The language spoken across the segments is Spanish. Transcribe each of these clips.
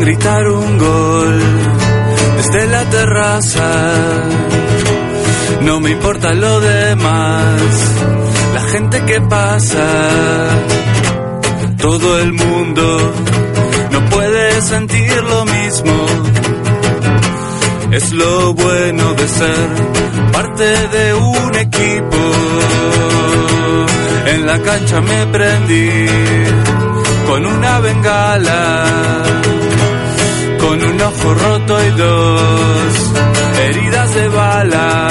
gritar un gol desde la terraza. No me importa lo demás, la gente que pasa. Todo el mundo no puede sentir lo mismo. Es lo bueno de ser parte de un equipo. En la cancha me prendí con una bengala, ojo roto y dos heridas de bala.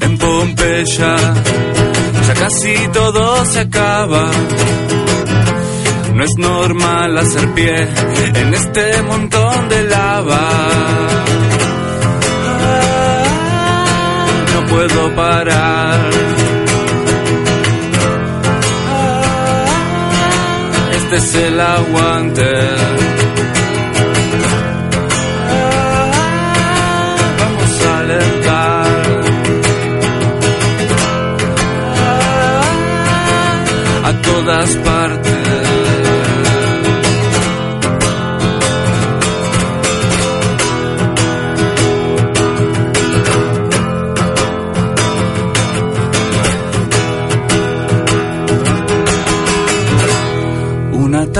En Pompeya ya casi todo se acaba. No es normal hacer pie en este montón de lava. No puedo parar. Este es el aguante.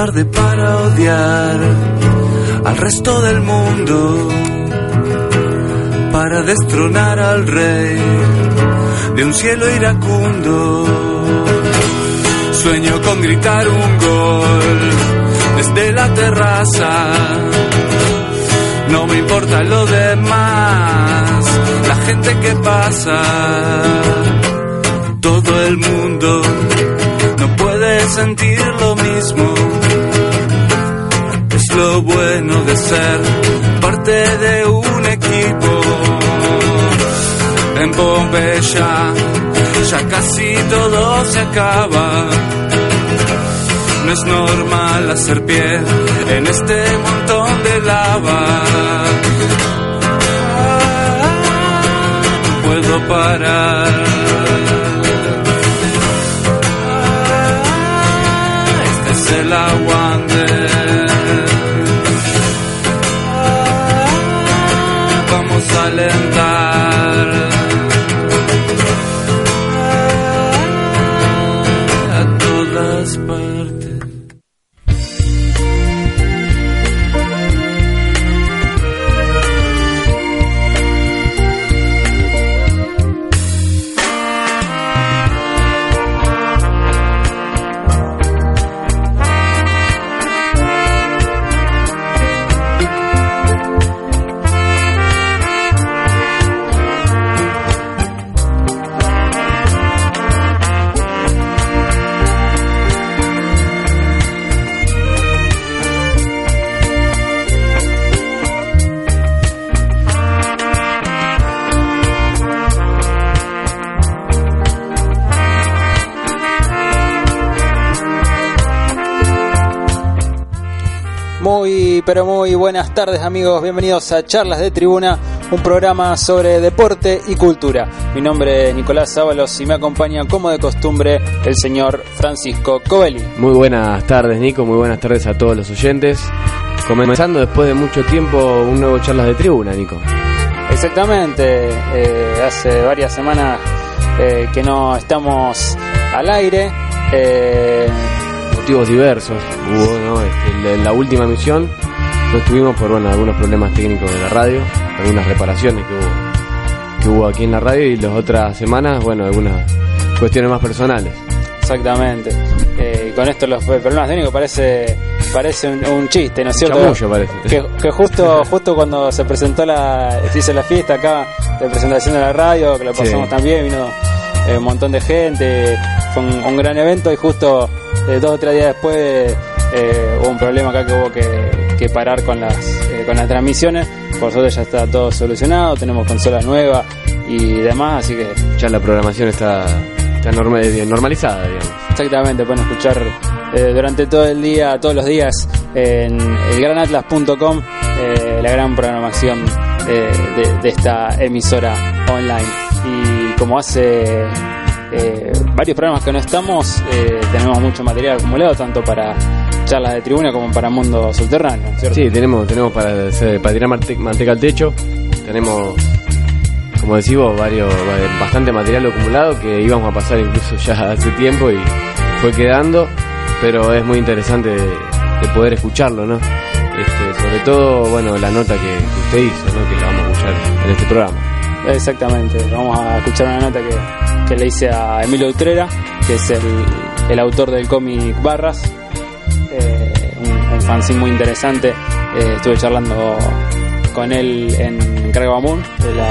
Tarde para odiar al resto del mundo, para destronar al rey de un cielo iracundo. Sueño con gritar un gol desde la terraza. No me importa lo demás, la gente que pasa, todo el mundo no puede sentir lo mismo. Lo bueno de ser parte de un equipo. En Pompeya ya casi todo se acaba. No es normal hacer pie en este montón de lava. No puedo parar. Este es el aguante. Muy, pero muy buenas tardes amigos, bienvenidos a Charlas de Tribuna, un programa sobre deporte y cultura. Mi nombre es Nicolás Ábalos y me acompaña como de costumbre el señor Francisco Covelli. Muy buenas tardes Nico, muy buenas tardes a todos los oyentes. Comenzando después de mucho tiempo un nuevo Charlas de Tribuna, Nico. Exactamente, eh, hace varias semanas eh, que no estamos al aire. eh, Motivos diversos. Hubo, ¿no? Este, la, la última misión no estuvimos por bueno, algunos problemas técnicos de la radio, algunas reparaciones que hubo, que hubo aquí en la radio y las otras semanas, bueno, algunas cuestiones más personales. exactamente. Eh, y con esto los problemas técnicos parece parece un, un chiste, ¿no es cierto? Chamullo parece. Que, que justo justo cuando se presentó la se hizo la fiesta acá de presentación de la radio que lo pasamos Sí. también vino eh, un montón de gente fue un, un gran evento y justo eh, dos o tres días después eh, hubo un problema acá que hubo que, que parar con las con las transmisiones por suerte ya está todo solucionado tenemos consola nueva y demás así que Ya la programación está, está norma- normalizada, digamos. Exactamente, pueden escuchar eh, durante todo el día, todos los días en elgranatlas.com eh, la gran programación eh, de, de esta emisora online. Y como hace eh, varios programas que no estamos, eh, tenemos mucho material acumulado, tanto para charlas de tribuna como para mundo subterráneo, ¿cierto? Sí, tenemos, tenemos para, tirar manteca al techo, tenemos, como decimos, varios, va- bastante material acumulado que íbamos a pasar incluso ya hace tiempo y fue quedando, pero es muy interesante de, de poder escucharlo, ¿no? Este, sobre todo, bueno, la nota que, que usted hizo, ¿no? Que la vamos a escuchar en este programa. Exactamente, vamos a escuchar una nota que, que le hice a Emilio Utrera, que es el, el autor del cómic Barras, eh, un, un fanzine muy interesante. Eh, estuve charlando con él en Cargabamun, de la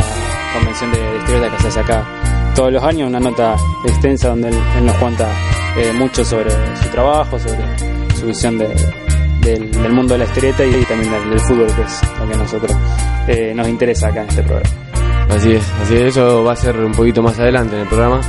convención de, de historietas que se hace acá todos los años, una nota extensa donde él, nos cuenta eh, mucho sobre su trabajo, sobre su visión de- del, mundo de la historieta y, también del, fútbol, que es lo que a nosotros nos interesa acá en este programa. Así es, así es, eso va a ser un poquito más adelante en el programa.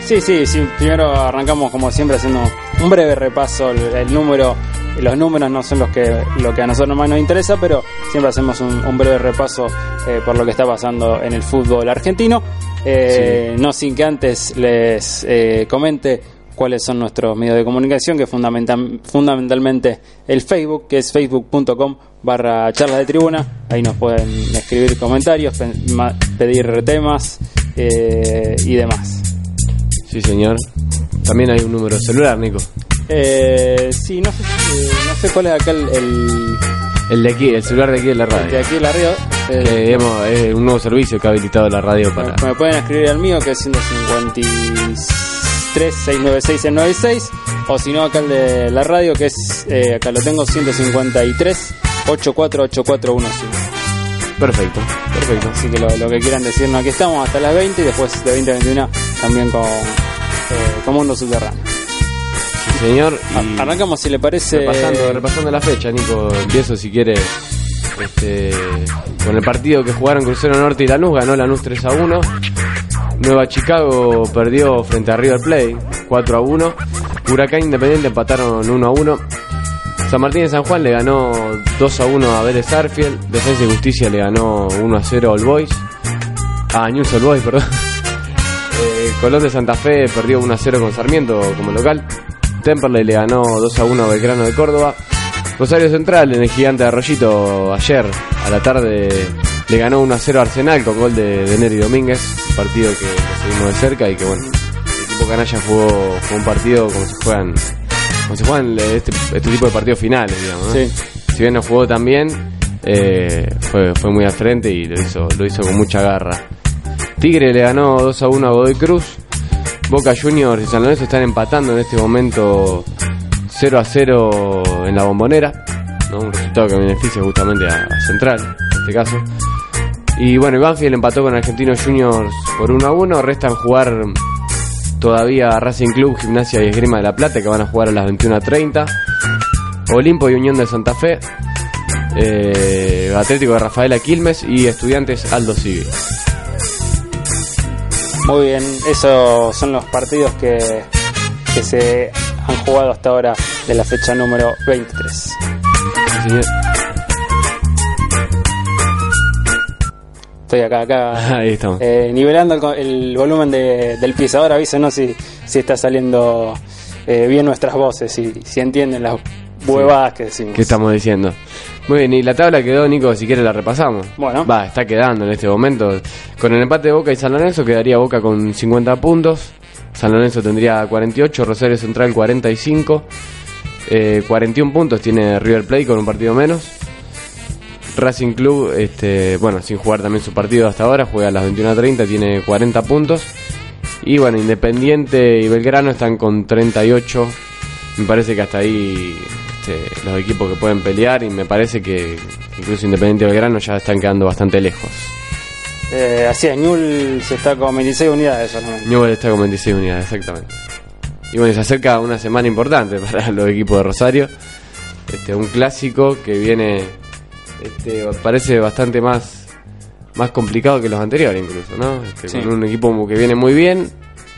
Sí, sí, sí. Primero arrancamos como siempre haciendo un breve repaso. El, el número, los números no son los que lo que a nosotros más nos interesa, pero siempre hacemos un, un breve repaso eh, por lo que está pasando en el fútbol argentino. Eh, No sin que antes les eh, comente cuáles son nuestros medios de comunicación, que fundamental, fundamentalmente el Facebook, que es facebook.com barra charlas de tribuna. Ahí nos pueden escribir comentarios, pedir temas eh, y demás. Sí, señor. También hay un número de celular, Nico. Eh, sí, no sé, si- no sé cuál es acá el, el- El de aquí, el celular de aquí de la el de radio. aquí la río. Eh, hemos, es un nuevo servicio que ha habilitado la radio para... me, pueden escribir al mío que es 153 696 96 o si no acá el de la radio que es eh, acá lo tengo 153 848415 Perfecto, perfecto. así que lo, lo que quieran decirnos aquí estamos hasta las 20 y después de 20 a 21 también con eh, con Mundo Subterráneo Sí, señor. Y Ar- arrancamos si le parece repasando, repasando la fecha, Nico, empiezo si quiere este, con el partido que jugaron Crucero Norte y Lanús, ganó Lanús 3 a 1. Nueva Chicago perdió frente a River Plate 4 a 1. Huracán Independiente empataron 1 a 1. San Martín de San Juan le ganó 2 a 1 a Vélez Arfield. Defensa y Justicia le ganó 1 a 0 al Boys. A News All Boys, perdón. Eh, Colón de Santa Fe perdió 1 a 0 con Sarmiento como local. Temperley le ganó 2 a 1 a Belgrano de Córdoba. Rosario Central en el gigante de Arroyito ayer a la tarde le ganó 1 a 0 a Arsenal con gol de, de Neri Domínguez. Un partido que lo seguimos de cerca y que bueno, el equipo canalla jugó, jugó un partido como si juegan, como si juegan este, este tipo de partidos finales, digamos. ¿no? Sí. Si bien no jugó tan bien, eh, fue, fue muy al frente y lo hizo, lo hizo con mucha garra. Tigre le ganó 2 a 1 a Godoy Cruz. Boca Juniors y San Lorenzo están empatando en este momento 0 a 0 en la bombonera. ¿no? Un resultado que beneficia justamente a, a Central, en este caso. Y bueno, Banfield empató con Argentinos Juniors por 1 a 1. Restan jugar todavía Racing Club, Gimnasia y Esgrima de la Plata, que van a jugar a las 21.30. Olimpo y Unión de Santa Fe. eh, Atlético de Rafaela Quilmes y Estudiantes Aldo Civil. Muy bien, esos son los partidos que, que se han jugado hasta ahora de la fecha número 23. Sí, señor. Estoy acá, acá Ahí estamos. eh, nivelando el, el volumen de- del pisador. Avísenos si, si está saliendo eh, bien nuestras voces, si, si entienden las huevadas que decimos. ¿Qué estamos diciendo? Muy bien, y la tabla quedó, Nico, si quieres la repasamos. Bueno. Va, está quedando en este momento. Con el empate de Boca y San Lorenzo quedaría Boca con 50 puntos. San Lorenzo tendría 48, Rosario Central 45. Eh, 41 puntos tiene River Plate con un partido menos. Racing Club, este, bueno, sin jugar también su partido hasta ahora, juega a las 21.30, tiene 40 puntos. Y bueno, Independiente y Belgrano están con 38. Me parece que hasta ahí este, los equipos que pueden pelear y me parece que incluso Independiente y Belgrano ya están quedando bastante lejos. Eh, así es, Newell se está con 26 unidades solamente. Newell está con 26 unidades, exactamente. Y bueno, se acerca una semana importante para los equipos de Rosario. Este, un clásico que viene, este, parece bastante más, más complicado que los anteriores incluso, ¿no? Este, Sí. Con un equipo que viene muy bien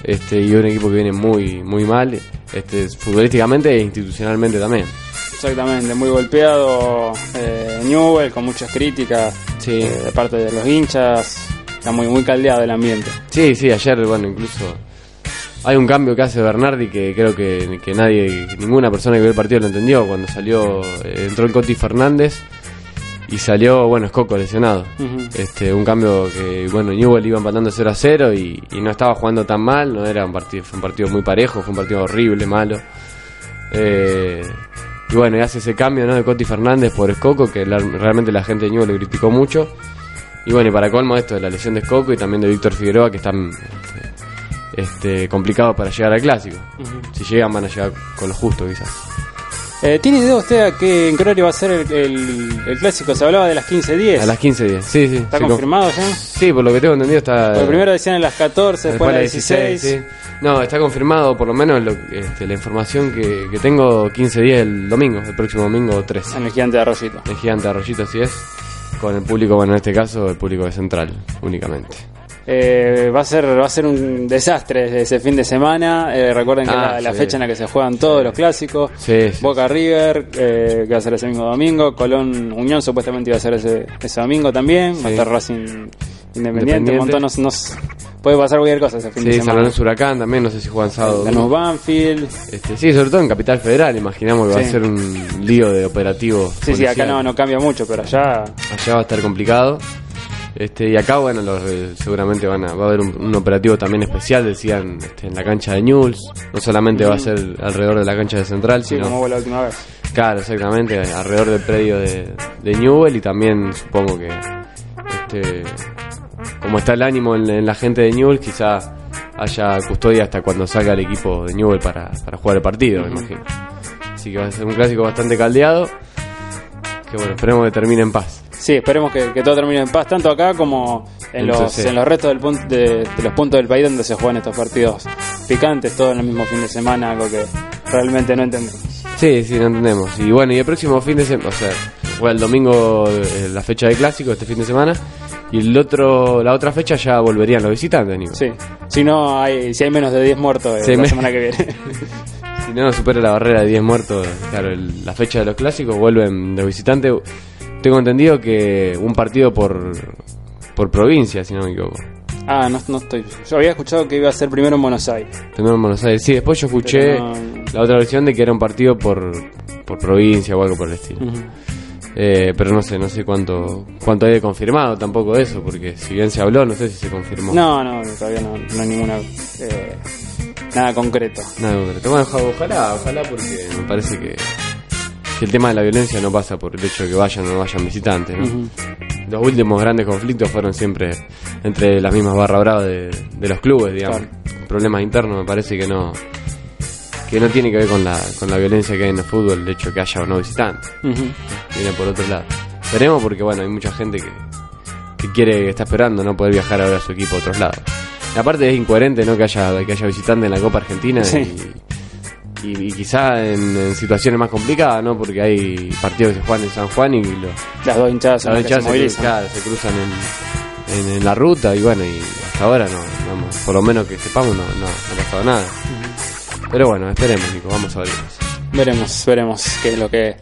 este, y un equipo que viene muy, muy mal, este, futbolísticamente e institucionalmente también. Exactamente, muy golpeado eh, Newell, con muchas críticas Sí. eh, de parte de los hinchas. Está muy, muy caldeado el ambiente. Sí, sí, ayer, bueno, incluso hay un cambio que hace Bernardi que creo que, que nadie, ninguna persona que vio el partido lo entendió. Cuando salió, eh, entró el Coti Fernández y salió, bueno, Escoco lesionado. Este, un cambio que, bueno, Newell iba empatando 0 a 0 y, y no estaba jugando tan mal, no era un partido, fue un partido muy parejo, fue un partido horrible, malo. Eh, y bueno, y hace ese cambio, ¿no? De Coti Fernández por Escoco, que la- realmente la gente de Newell le criticó mucho. Y bueno, y para colmo esto de la lesión de Escoco y también de Víctor Figueroa, que están este, este, complicados para llegar al clásico. Si llegan van a llegar con lo justo quizás. Eh, ¿Tiene idea usted a qué, en qué horario va a ser el, el- el clásico? Se hablaba de las 15.10. A las 15.10, sí, sí. ¿Está confirmado ya? Sí, por lo que tengo entendido está... Porque primero decían en las 14, después, a las 16. sí. No, está confirmado, por lo menos lo- este, la información que, que tengo, 15 días el domingo, el próximo domingo 3. En el gigante de Arroyito. El gigante Arroyito, así es. Con el público, bueno, en este caso, el público de Central, únicamente. Eh, va a ser va a ser un desastre ese fin de semana. Eh, recuerden que Ah, la, la sí. fecha en la que se juegan todos los clásicos. Sí, sí. Boca River, eh, que va a ser ese mismo domingo. Colón Unión supuestamente iba a ser ese, ese domingo también. Va a estar Racing Independiente. Un montón nos, nos- puede pasar cualquier cosa ese fin de Sí, San semana. Huracán también, no sé si juegan sábado. Lanús Banfield. Este, sí, sobre todo en Capital Federal, imaginamos que va a ser un lío de operativo. Sí, sí, acá no, no cambia mucho, pero allá Allá va a estar complicado. Este, y acá, bueno, los, eh, seguramente van a, va a haber un, un operativo también especial, decían, este, en la cancha de Newell's. No solamente va a ser alrededor de la cancha de Central, sí, sino, como la última vez. claro, exactamente, alrededor del predio de, de Newell y también supongo que, este, como está el ánimo en, en la gente de Newell, quizá haya custodia hasta cuando salga el equipo de Newell para, para jugar el partido, me imagino. Así que va a ser un clásico bastante caldeado, que bueno, esperemos que termine en paz. Sí, esperemos que, que todo termine en paz, tanto acá como en los, Entonces, en los restos del punto de, de los puntos del país donde se juegan estos partidos picantes, todo en el mismo fin de semana, algo que realmente no entendemos. Sí, sí, no entendemos. Y bueno, y el próximo fin de semana, o sea, juega el domingo eh, la fecha de clásico este fin de semana. Y el otro, la otra fecha ya volverían los visitantes, Nico. Sí, si no hay, si hay menos de 10 muertos eh, Sí, la me- semana que viene. Si no supera la barrera de 10 muertos, claro, el- la fecha de los clásicos vuelven de visitante. Tengo entendido que un partido por, por provincia, si no me equivoco. ah, no, no estoy. Yo había escuchado que iba a ser primero en Buenos Aires. Primero en Buenos Aires. Sí, después yo escuché no- la otra versión de que era un partido por, por provincia o algo por el estilo. Eh, pero no sé, no sé cuánto cuánto hay de confirmado tampoco de eso, porque si bien se habló, no sé si se confirmó. No, no, todavía no, no hay ninguna. eh, nada concreto. Nada concreto. Bueno, oja- ojalá, ojalá, porque me parece que, que el tema de la violencia no pasa por el hecho de que vayan o no vayan visitantes. ¿no? Los últimos grandes conflictos fueron siempre entre las mismas barra bravas de, de los clubes, digamos. Problemas internos me parece que no que no tiene que ver con la, con la violencia que hay en el fútbol, el hecho de que haya o no visitantes. Ujú. Viene por otro lado. Veremos porque, bueno, hay mucha gente que, que quiere, que está esperando no poder viajar a ver a su equipo a otros lados. Y aparte es incoherente, ¿no? Que haya, que haya visitante en la Copa Argentina Sí. y, y, y quizá en, en situaciones más complicadas, ¿no? Porque hay partidos que se juegan en San Juan y los, Las dos hinchadas las se hinchadas se, movilizan. claro, se cruzan en, en, en la ruta y bueno, y hasta ahora no, vamos, por lo menos que sepamos no, no, no ha pasado nada. Pero bueno, esperemos, Nico, vamos a ver. Veremos, veremos qué es lo que,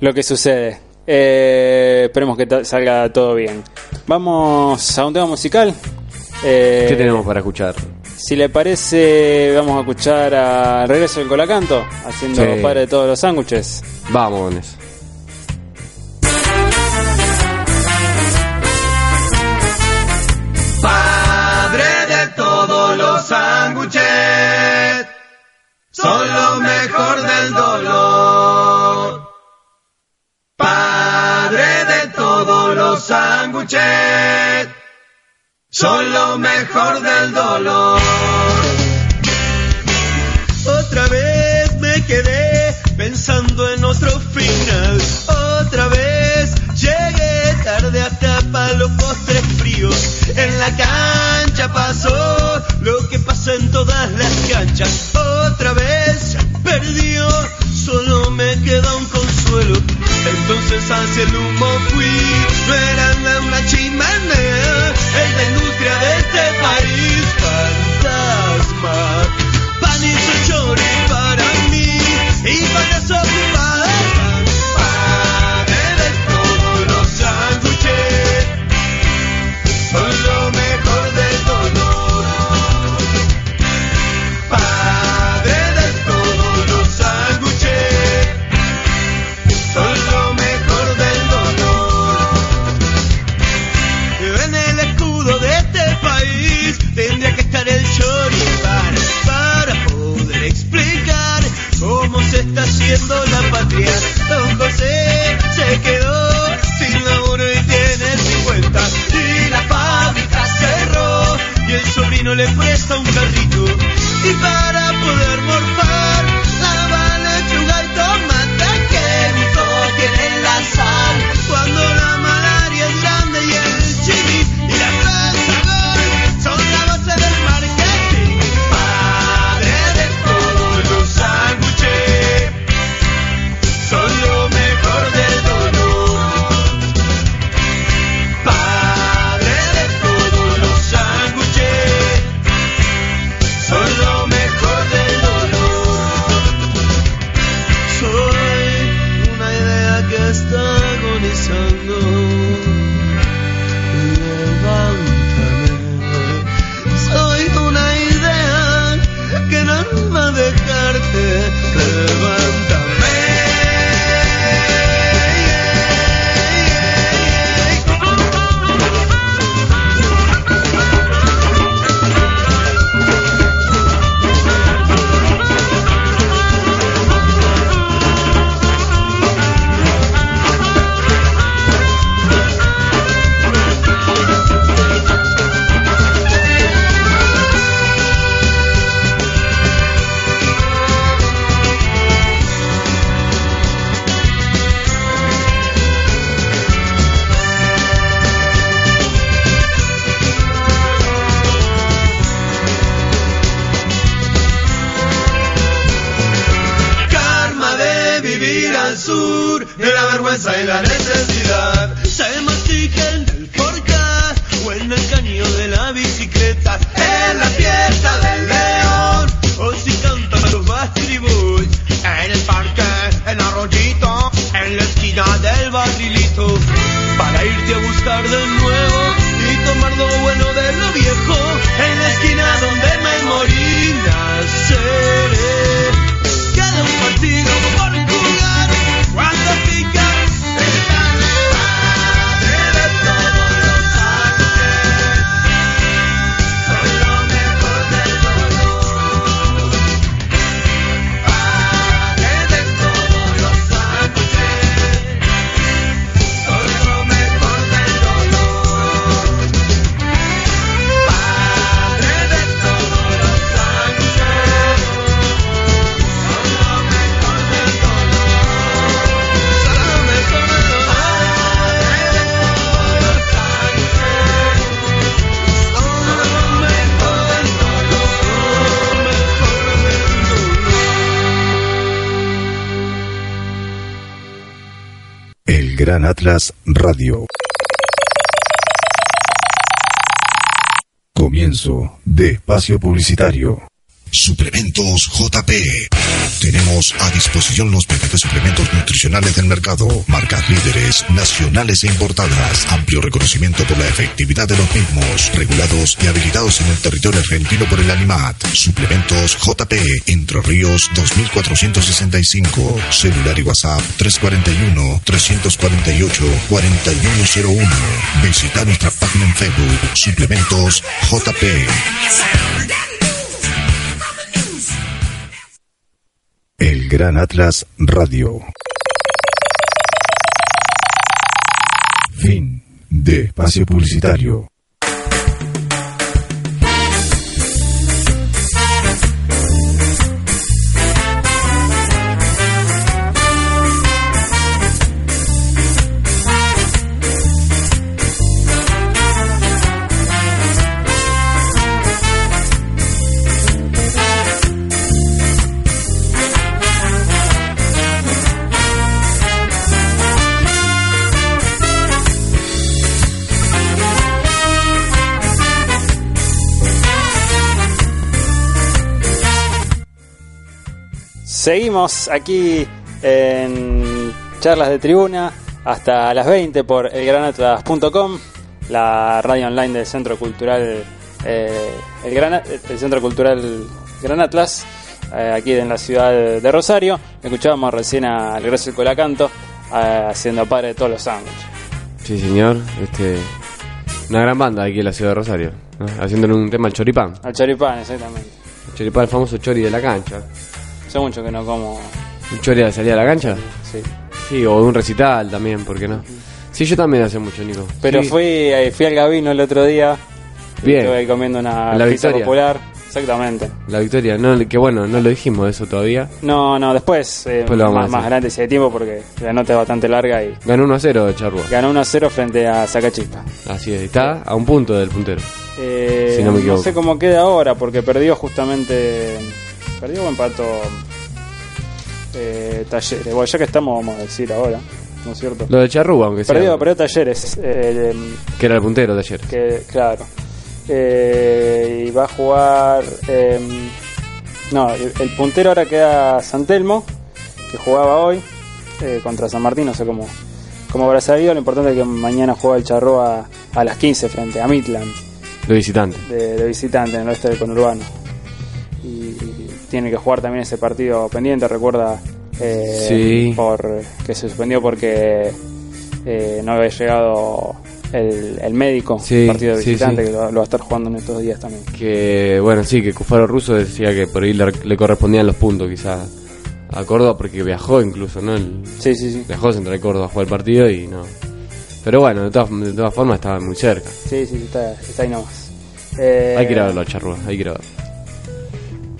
lo que sucede. Eh, esperemos que salga todo bien. Vamos a un tema musical. Eh, ¿Qué tenemos para escuchar? Si le parece, vamos a escuchar a Regreso del Colacanto, haciendo Sí. padre de todos los sándwiches. Vamos. Padre de todos los sándwiches, son lo mejor del dolor. Padre de todos los sándwiches, son lo mejor del dolor. Otra vez me quedé pensando en otro final. Otra vez llegué tarde hasta para los postres fríos. En la cancha pasó lo que pasa en todas las canchas. Otra vez perdió, solo me queda un consuelo. Entonces hacia el never Gran Atlas Radio. Comienzo de espacio publicitario. Suplementos JP. Tenemos a disposición los mejores suplementos nutricionales del mercado. Marcas líderes, nacionales e importadas. Amplio reconocimiento por la efectividad de los mismos. Regulados y habilitados en el territorio argentino por el ANIMAT. Suplementos JP. Entre Ríos 2465. Celular y WhatsApp 341-348-4101. Visita nuestra página en Facebook. Suplementos JP. El Gran Atlas Radio. Fin de espacio publicitario. Seguimos aquí en charlas de tribuna hasta las 20 por elgranatlas.com, la radio online del Centro Cultural eh, el, Gran, el Centro Cultural Gran Atlas, eh, aquí en la ciudad de, Rosario. Escuchábamos recién al Grecio Colacanto eh, haciendo padre de todos los sándwiches. Sí, señor. Este, una gran banda aquí en la ciudad de Rosario. ¿no? Haciéndole un tema al choripán. Al choripán, exactamente. El choripán, el famoso chori de la cancha. Hace mucho que no como ¿Mucho de salir a la cancha? Sí. Sí, o de un recital también, ¿por qué no? Sí, yo también hace mucho, Nico. Pero Sí. fui, eh, fui al Gabino el otro día. Bien. Estuve ahí comiendo una La pizza Victoria. popular. Exactamente. La victoria, no, que bueno, no lo dijimos eso todavía. No, no, después, eh, Después a más, más adelante si hay tiempo porque la nota es bastante larga y Ganó 1 a 0 Charrúa. ganó 1-0 frente a Sacachispa. Así es, está a un punto del puntero. Eh, Si no me equivoco. sé cómo queda ahora porque perdió justamente. ¿Perdió o empató? Eh, talleres. Bueno, ya que estamos, vamos a decir ahora, ¿no es cierto? Lo de Charrúa, aunque sea. Perdió, perdió Talleres. eh, Que era el puntero ayer. que, claro. Eh, y va a jugar. eh, no, el, el puntero ahora queda San Telmo, que jugaba hoy eh, contra San Martín, no sé cómo, cómo habrá salido. Lo importante es que mañana juega el Charroa a las 15 frente a Midland, De visitante. de, de visitante en el oeste del conurbano. Tiene que jugar también ese partido pendiente, recuerda. eh, Sí. por que se suspendió porque eh, no había llegado el, el médico Sí, partido de visitante sí. que lo, lo va a estar jugando en estos días también. Que bueno, sí, que Cufaro Russo decía que por ahí le, le correspondían los puntos quizá a Córdoba porque viajó incluso, ¿no? El- Sí, sí, sí. viajó a Central de Córdoba a jugar el partido y no. Pero bueno, de todas, de todas formas estaba muy cerca. Sí, sí, está, está ahí nomás. Eh, Hay que ir a verlo a Charrúa, hay que ir a verlo.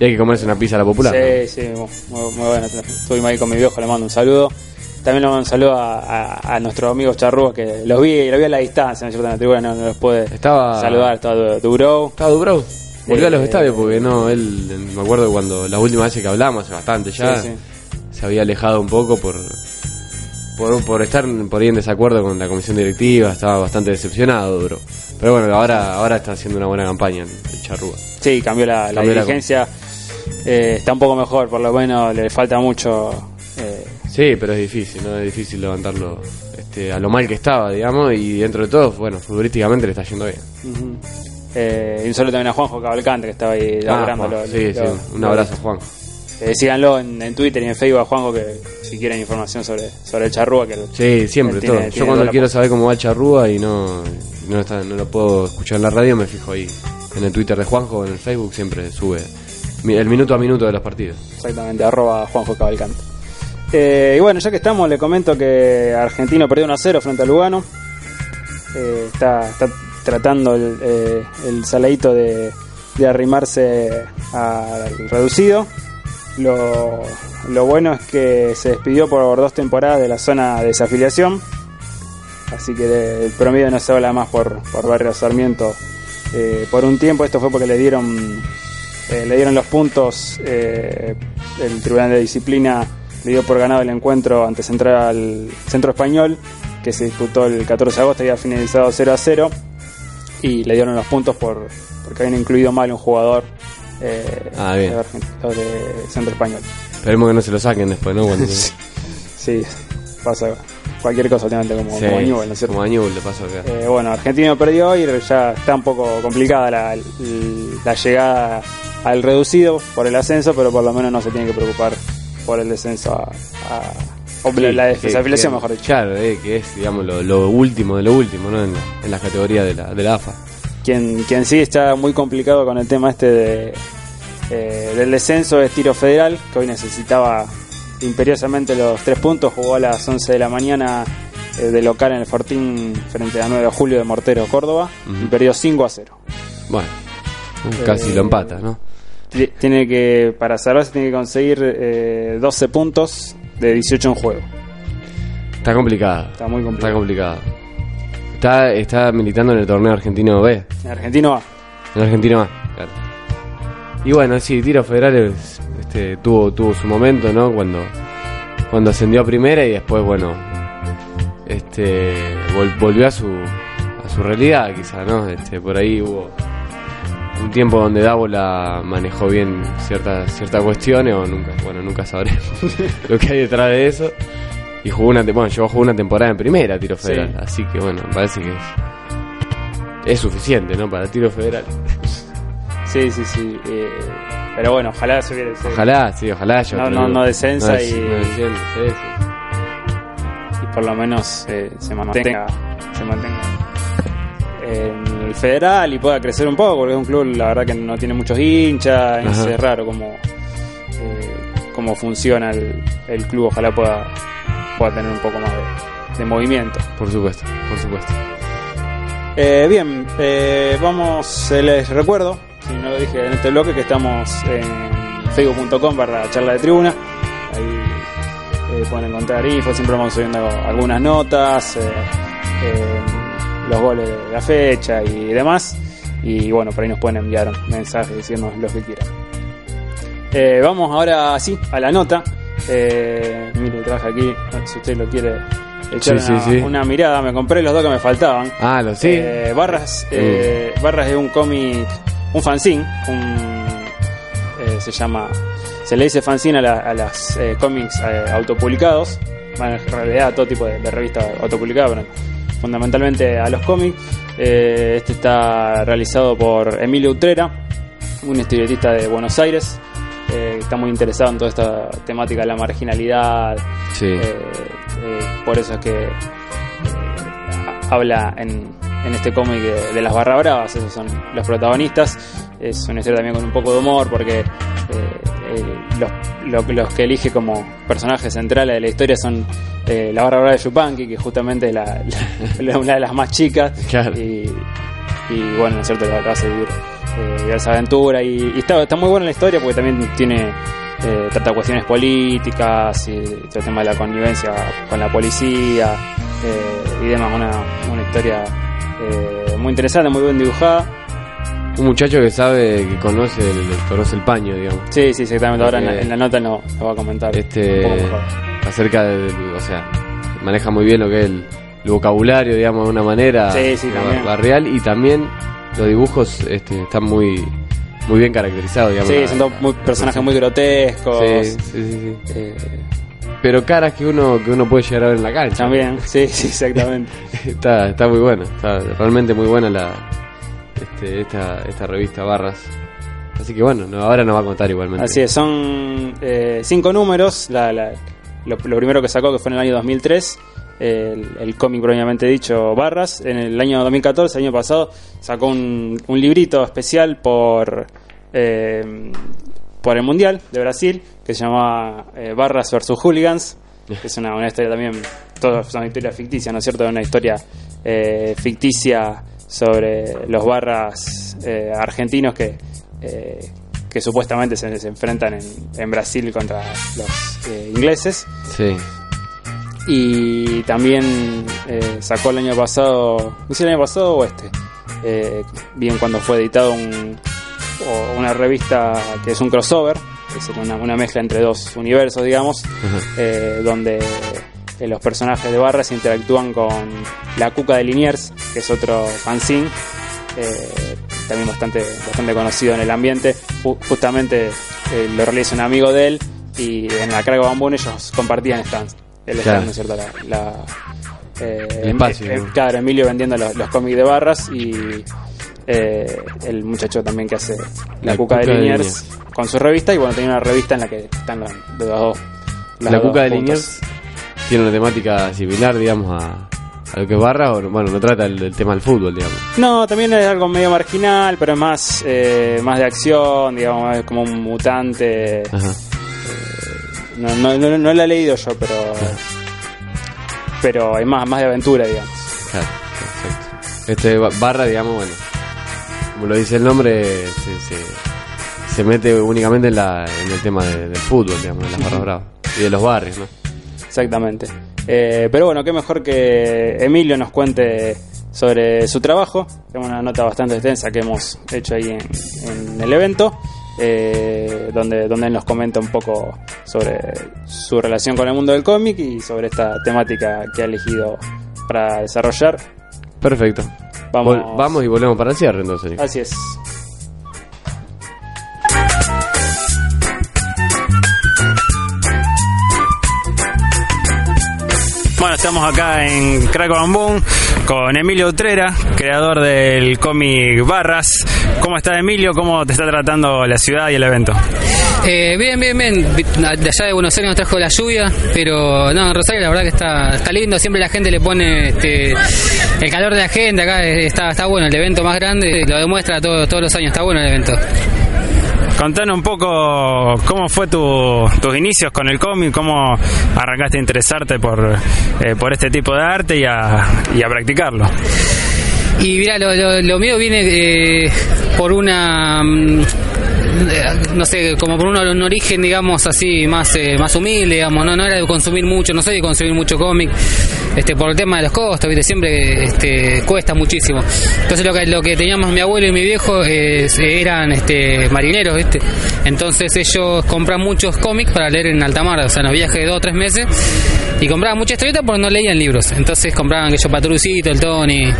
Y hay que comerse una pizza a la popular. Sí, sí, muy, muy, bueno. Estuvimos ahí con mi viejo, le mando un saludo. También le mando un saludo a, a, a nuestros amigos charrúas que los vi, los vi a la distancia, ¿no es cierto? En la tribuna no, no los puede Estaba- saludar. Estaba Du- Dubrow. ¿Estaba Dubrov? Volvió a los Eh, estadios porque no, él, me acuerdo cuando las últimas veces que hablamos, hace bastante ya, Sí, se había alejado un poco por, por, por estar por ahí en desacuerdo con la comisión directiva, estaba bastante decepcionado, Duro. Pero bueno, ahora, ahora está haciendo una buena campaña el Charrúa. Sí, cambió la, la Cambió la- dirigencia. Eh, está un poco mejor, por lo menos le falta mucho. eh, Sí, pero es difícil, ¿no? Es difícil levantarlo este, a lo mal que estaba, digamos, y dentro de todo, bueno, futbolísticamente le está yendo bien. ujú. Eh, y un saludo también a Juanjo Cavalcante que estaba ahí Ah, laburando Juan, lo- sí, lo- sí, un abrazo, Juan. Eh, síganlo en, en Twitter y en Facebook a Juanjo que si quieren información sobre, sobre el charrúa que Sí, siempre, Él tiene- todo. tiene Yo cuando quiero saber cómo va el Charrúa y no, no, está, no lo puedo escuchar en la radio, me fijo ahí en el Twitter de Juanjo, en el Facebook, siempre sube el minuto a minuto de los partidos. Exactamente, arroba Juanjo Cavalcante. Eh, y bueno, ya que estamos, le comento que Argentino perdió 1 a 0 frente a Lugano. Eh, está, está tratando el, eh, el saladito de, de arrimarse al reducido. Lo, lo bueno es que se despidió por dos temporadas de la zona de desafiliación. Así que el promedio no se habla más por, por Barrio Sarmiento eh, por un tiempo. Esto fue porque le dieron eh, le dieron los puntos. eh, el Tribunal de Disciplina le dio por ganado el encuentro ante Central Centro Español, que se disputó el 14 de agosto y había finalizado 0 a 0. Y le dieron los puntos por porque habían incluido mal un jugador eh, Ah, de, de Centro Español. Esperemos que no se lo saquen después, ¿no? Cuando- Sí, pasa cualquier cosa últimamente como, Sí, como ¿no es cierto? como le pasó acá. Eh, bueno, Argentino perdió y ya está un poco complicada la, la llegada al reducido por el ascenso, pero por lo menos no se tiene que preocupar por el descenso a, a- o Sí, la desafiliación, mejor dicho. Claro, eh, que es, digamos, lo, lo último de lo último, ¿no? En, la- en las categorías de la, de la AFA. Quien, quien sí está muy complicado con el tema este de, eh, del descenso es Tiro Federal, que hoy necesitaba imperiosamente los tres puntos, jugó a las 11 de la mañana eh, de local en el Fortín frente a 9 de julio de Mortero, Córdoba, y Ujú. perdió 5 a 0. Bueno, casi lo empata, ¿no? Ti- Tiene que, para salvarse, tiene que conseguir eh, 12 puntos de 18 en juego. Está complicado. Está muy Está complicado. complicado. Está, está militando en el torneo argentino B. En Argentino va. En Argentina más, claro. Y bueno, sí, Tiro Federal es- este, tuvo, tuvo su momento, ¿no? Cuando, cuando ascendió a primera y después, bueno, este, vol- volvió a su, a su realidad, quizá, ¿no? Este, por ahí hubo un tiempo donde Dávola manejó bien ciertas, ciertas cuestiones, o nunca, bueno, nunca sabremos lo que hay detrás de eso. Y jugó una, bueno, llegó a jugar una temporada en primera Tiro Federal, Sí. así que bueno, me parece que es, es suficiente, ¿no? Para Tiro Federal. Sí, sí, sí. eh, pero bueno, ojalá se hubiera. se- Ojalá, sí, ojalá haya No, no, no descensa des- y- no desciende, sí, sí. y por lo menos eh, se mantenga. Se mantenga en el federal y pueda crecer un poco, porque es un club, la verdad, que no tiene muchos hinchas. Ajá. es raro como. eh, cómo funciona el, el club, ojalá pueda, pueda tener un poco más de, de movimiento. Por supuesto, por supuesto. Eh, bien, eh, vamos, eh, les recuerdo, si no lo dije en este bloque, que estamos en facebook.com barra charla de tribuna. Ahí pueden encontrar info, siempre vamos subiendo algunas notas, los goles de la fecha y demás. Y bueno, por ahí nos pueden enviar mensajes diciendo lo que quieran. Eh, vamos ahora sí a la nota. Eh, mire, traje aquí, si usted lo quiere echar Sí, una, sí, sí. una mirada. Me compré los dos que me faltaban. Ah, lo sí. Eh, Barras, eh, Barras es un cómic, un fanzine, un, eh, se llama, se le dice fanzine a, la- a las eh, cómics autopublicados, bueno, en realidad a todo tipo de, de revistas autopublicadas, pero fundamentalmente a los cómics. Eh, este está realizado por Emilio Utrera, un historietista de Buenos Aires, eh, está muy interesado en toda esta temática de la marginalidad, Sí. eh, eh, por eso es que habla en, en este cómic de, de las barra bravas, esos son los protagonistas. Es una historia también con un poco de humor porque eh, los, lo- los que elige como personajes centrales de la historia son eh, la barra brava de Yupanqui, que justamente es la, la- una de las más chicas. Claro. Y, y bueno, ¿no es cierto? Va a seguir eh, diversas aventuras. Y, y está, está muy buena la historia porque también tiene eh, trata cuestiones políticas y todo el tema de la connivencia con la policía eh, y demás. Una, una historia eh, muy interesante, muy bien dibujada. Un muchacho que sabe, que conoce el, conoce el paño, digamos. Sí, sí, exactamente. Ahora en la, Ok. en la nota no lo va a comentar. Este, un poco mejor. acerca de, o sea, maneja muy bien lo que es el, el vocabulario, digamos, de una manera Sí, sí, también. barrial y también los dibujos este, están muy muy bien caracterizados, digamos. Sí, son dos muy- personajes muy grotescos. Sí, sí, sí, eh, Pero caras que uno que uno puede llegar a ver en la cancha. también, sí, sí, exactamente. está, está muy buena, está realmente muy buena la este, esta, esta revista Barras. Así que bueno, no, ahora nos va a contar igualmente. Así es, son eh, cinco números. La, la- lo, primero que sacó, que fue en el año 2003, el, el cómic propiamente dicho Barras. En el año 2014, el año pasado, sacó un, un librito especial por, eh, por el Mundial de Brasil, que se llamaba eh, Barras vs. Hooligans. Que es una, una historia también, todas son historias ficticias, ¿no es cierto? Una historia eh, ficticia sobre los barras eh, argentinos que, eh, que supuestamente se, se enfrentan en, en Brasil contra los eh, ingleses. Sí. Y también eh, sacó el año pasado, no sé el año pasado o este, eh, bien cuando fue editado un, o una revista que es un crossover, que sería una, una mezcla entre dos universos, digamos, eh, donde eh, los personajes de Barras interactúan con la Cuca de Liniers, que es otro fanzine, eh, también bastante, bastante conocido en el ambiente. Ju- justamente eh, lo realiza un amigo de él y en la Carga Bambún ellos compartían stands. El Claro. stand, ¿no es cierto? La, la, eh, El espacio, eh, Emilio vendiendo los, los cómics de Barras y eh, el muchacho también que hace La, La Cuca, de Cuca de Liniers con su revista y bueno, tenía una revista en la que están los, los dos. los La dos Cuca de. Liniers tiene una temática similar, digamos, a, a lo que es Barra, o bueno, no trata el, el tema del fútbol, digamos. No, también es algo medio marginal, pero es más, eh, más de acción, digamos, es como un mutante. Ajá. No, no, no, no la he leído yo, pero. Pero hay más, más de aventura, digamos. Claro, perfecto. Este ba- Barra, digamos, bueno, como lo dice el nombre, se, se, se mete únicamente en, la, en el tema de- del fútbol, digamos, de las barras bravas y de los barrios, ¿no? Exactamente. Eh, pero bueno, qué mejor que Emilio nos cuente sobre su trabajo. Tenemos una nota bastante extensa que hemos hecho ahí en, en el evento, eh, donde, donde él nos comenta un poco sobre su relación con el mundo del cómic y sobre esta temática que ha elegido para desarrollar. Perfecto. Vamos, Vol- vamos y volvemos para el cierre, entonces. Así es. Bueno, estamos acá en Crack Boom con Emilio Utrera, creador del cómic Barras. ¿Cómo está Emilio? ¿Cómo te está tratando la ciudad y el evento? Eh, bien, bien, bien. De allá de Buenos Aires nos trajo la lluvia, pero no, en Rosario la verdad que está, está lindo. Siempre la gente le pone este, el calor de la gente. Acá está, está bueno, el evento más grande lo demuestra todo- todos los años. Está bueno el evento. Contanos un poco cómo fue tu, tus inicios con el cómic, cómo arrancaste a interesarte por, eh, por este tipo de arte y a, y a practicarlo. Y mira, lo, mío viene eh, por una mm, no sé, como por un, un origen, digamos, así, más eh, más humilde, digamos, no, era de consumir mucho, no soy de consumir mucho cómic, este, por el tema de los costos, ¿viste? siempre este, cuesta muchísimo. Entonces lo que, lo que teníamos mi abuelo y mi viejo eh, eran este, marineros, ¿viste? Entonces ellos compran muchos cómics para leer en alta mar, o sea, en los de dos o tres meses, y compraban muchas historietas porque no leían libros. Entonces compraban que yo Patrucito, el Tony.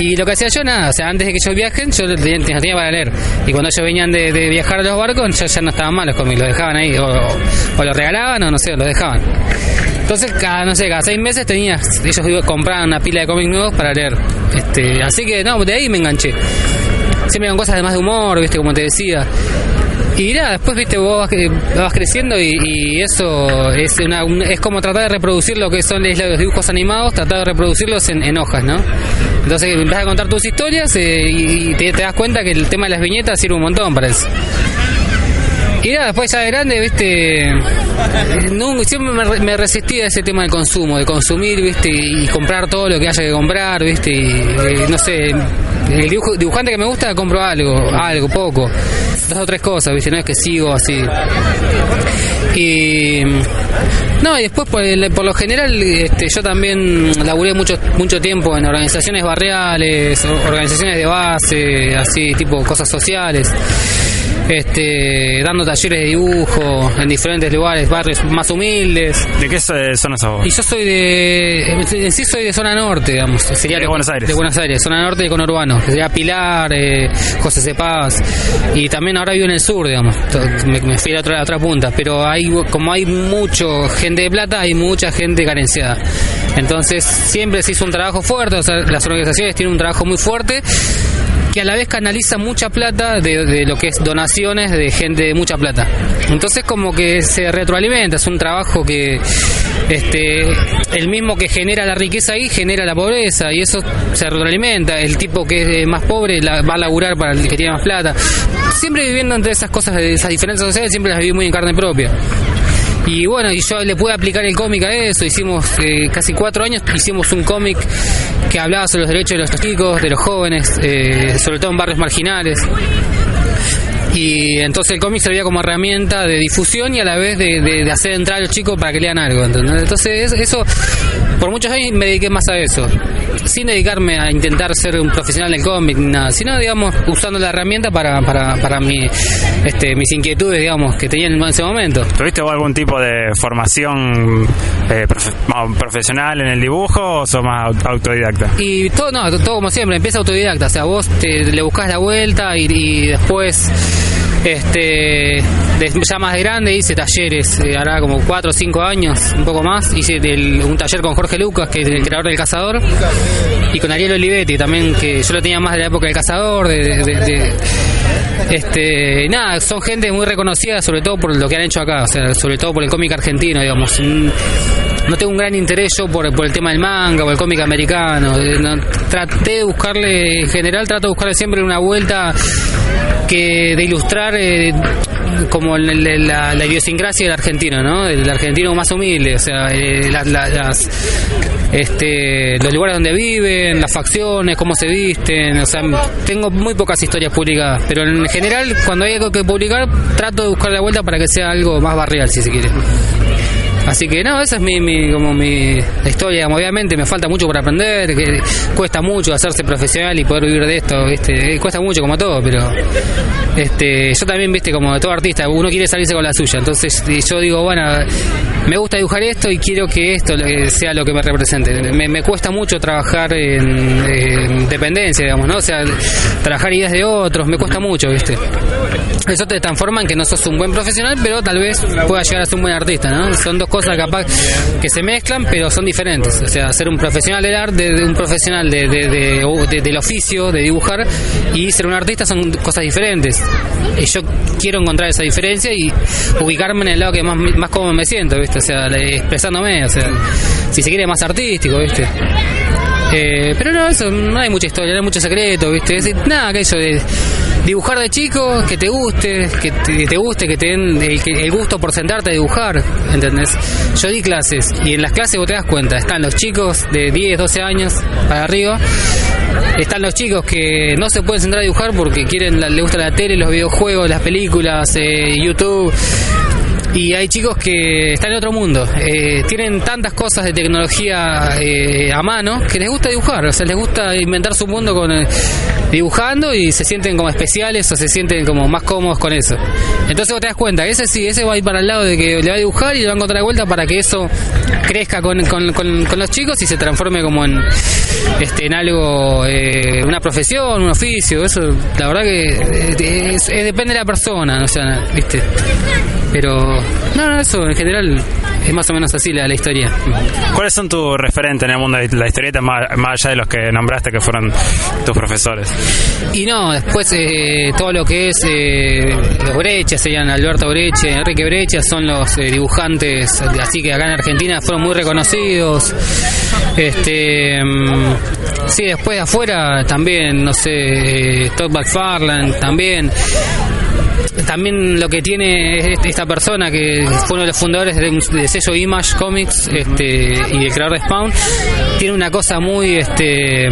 Y lo que hacía yo, nada, o sea, antes de que ellos viajen, yo los tenía, para leer. Y cuando ellos venían de, viajar a los barcos, ya, ya no estaban mal los cómics, los dejaban ahí, o, o los regalaban, o no sé, los dejaban. Entonces, cada, no sé, cada seis meses tenía, ellos compraban una pila de cómics nuevos para leer. Este, así que, no, de ahí me enganché. Siempre con cosas de más de humor, viste, como te decía. Y nada, después, viste, vos vas, cre- vas creciendo y, eso es una, un- es como tratar de reproducir lo que son los dibujos animados, tratar de reproducirlos en hojas, ¿no? Entonces empiezas a contar tus historias eh, y, te, das cuenta que el tema de las viñetas sirve un montón para eso. Y nada, después ya de grande, viste, no, siempre me, me resistí a ese tema del consumo, de consumir, viste, y comprar todo lo que haya que comprar, viste, y, eh, no sé, el dibujo- dibujante que me gusta, compro algo, algo, poco, dos o tres cosas, viste, no es que sigo así. Y no, y después por, el- por lo general este, yo también laburé mucho mucho tiempo en organizaciones barriales, organizaciones de base, así tipo cosas sociales. Este, dando talleres de dibujo en diferentes lugares, barrios más humildes. ¿De qué so- zona sos vos? Y yo soy de, en sí soy de zona norte, digamos. Sería De lo- Buenos Aires. De Buenos Aires, zona norte de conurbano. Sería Pilar, eh, José Cepaz. Y también ahora vivo en el sur, digamos. Me, me fui a la otra, a otra punta. Pero hay, como hay mucho gente de plata, hay mucha gente carenciada. Entonces siempre se hizo un trabajo fuerte, o sea, las organizaciones tienen un trabajo muy fuerte que a la vez canaliza mucha plata de, de lo que es donaciones de gente de mucha plata. Entonces como que se retroalimenta, es un trabajo que este el mismo que genera la riqueza ahí genera la pobreza y eso se retroalimenta. El tipo que es más pobre la- va a laburar para el que tiene más plata. Siempre viviendo entre esas cosas, esas diferencias sociales, siempre las viví muy en carne propia. Y bueno, y yo le pude aplicar el cómic a eso. Hicimos eh, casi cuatro años, hicimos un cómic que hablaba sobre los derechos de los chicos, de los jóvenes, eh, sobre todo en barrios marginales. Y entonces el cómic servía como herramienta de difusión y a la vez de, de- de hacer entrar a los chicos para que lean algo. ¿entendés? Entonces es- eso, por muchos años me dediqué más a eso. Sin dedicarme a intentar ser un profesional del cómic ni nada, sino digamos usando la herramienta para, para, para mi, este, mis inquietudes, digamos, que tenía en ese momento. ¿Tuviste vos algún tipo de formación eh, profe- profesional en el dibujo o sos más au- autodidacta? Y todo, no, todo como siempre, empieza autodidacta. O sea, vos te, le buscas la vuelta y, y después, este, ya más grande, hice talleres, eh, hará como 4 o 5 años, un poco más. Hice un taller con Jorge Lucas, que es el creador del Cazador, y con Ariel Olivetti, también, que yo lo tenía más de la época del Cazador, de, este, nada, son gente muy reconocida, sobre todo por lo que han hecho acá, o sea, sobre todo por el cómic argentino, digamos. Mm, No tengo un gran interés yo por, por el tema del manga o el cómic americano. Eh, no- traté de buscarle, en general, trato de buscarle siempre una vuelta que de ilustrar eh, como la, la idiosincrasia del argentino, ¿no? El argentino más humilde, o sea, eh, la- la- las, este, los lugares donde viven, las facciones, cómo se visten, o sea, tengo muy pocas historias publicadas, pero en general cuando hay algo que publicar trato de buscar la vuelta para que sea algo más barrial, si se quiere. Así que no, esa es mi, mi- como mi historia. Obviamente me falta mucho por aprender, que cuesta mucho hacerse profesional y poder vivir de esto, ¿viste? Cuesta mucho como todo, pero este yo también, viste, como todo artista, uno quiere salirse con la suya. Entonces yo digo, bueno, me gusta dibujar esto y quiero que esto eh, sea lo que me represente. Me, cuesta mucho trabajar en, en dependencia, digamos, ¿no? O sea, trabajar ideas de otros, me cuesta mucho, ¿viste? Eso te transforma en que no sos un buen profesional, pero tal vez puedas llegar a ser un buen artista, ¿no? Son dos cosas capaz que se mezclan, pero son diferentes. O sea, ser un profesional del arte, de, un profesional de, de- del oficio, de dibujar, y ser un artista son cosas diferentes. Y yo quiero encontrar esa diferencia y ubicarme en el lado que más, más cómodo me siento, ¿viste? O sea, expresándome, o sea, si se quiere más artístico, ¿viste? Eh, pero no, eso no hay mucha historia, no hay mucho secreto, ¿viste? Nada, que eso de dibujar de chico, que te guste, que te, te guste, que te den el, el gusto por sentarte a dibujar, ¿entendés? Yo di clases y en las clases vos te das cuenta, están los chicos de 10, 12 años para arriba, están los chicos que no se pueden sentar a dibujar porque quieren, les gusta la tele, los videojuegos, las películas, eh, YouTube. Y hay chicos que están en otro mundo, eh, tienen tantas cosas de tecnología eh, a mano que les gusta dibujar, o sea, les gusta inventar su mundo con eh, dibujando y se sienten como especiales o se sienten como más cómodos con eso. Entonces vos te das cuenta, ese sí, ese va a ir para el lado de que le va a dibujar y le va a encontrar de vuelta para que eso crezca con, con, con- los chicos y se transforme como en este en algo, eh, una profesión, un oficio, eso la verdad que eh, depende de la persona, o sea, viste. Pero, no, no, eso en general es más o menos así la, la historia. ¿Cuáles son tus referentes en el mundo de la historieta, más, más allá de los que nombraste que fueron tus profesores? Y no, después eh, todo lo que es eh, los Brechas, serían Alberto Breche, Enrique Brecha, son los eh, dibujantes, así que acá en Argentina fueron muy reconocidos. Este, mm, sí, después de afuera también, no sé, eh, Todd McFarlane también. También lo que tiene es esta persona que fue uno de los fundadores de, un- de sello Image Comics este, y el creador de Spawn, tiene una cosa muy este,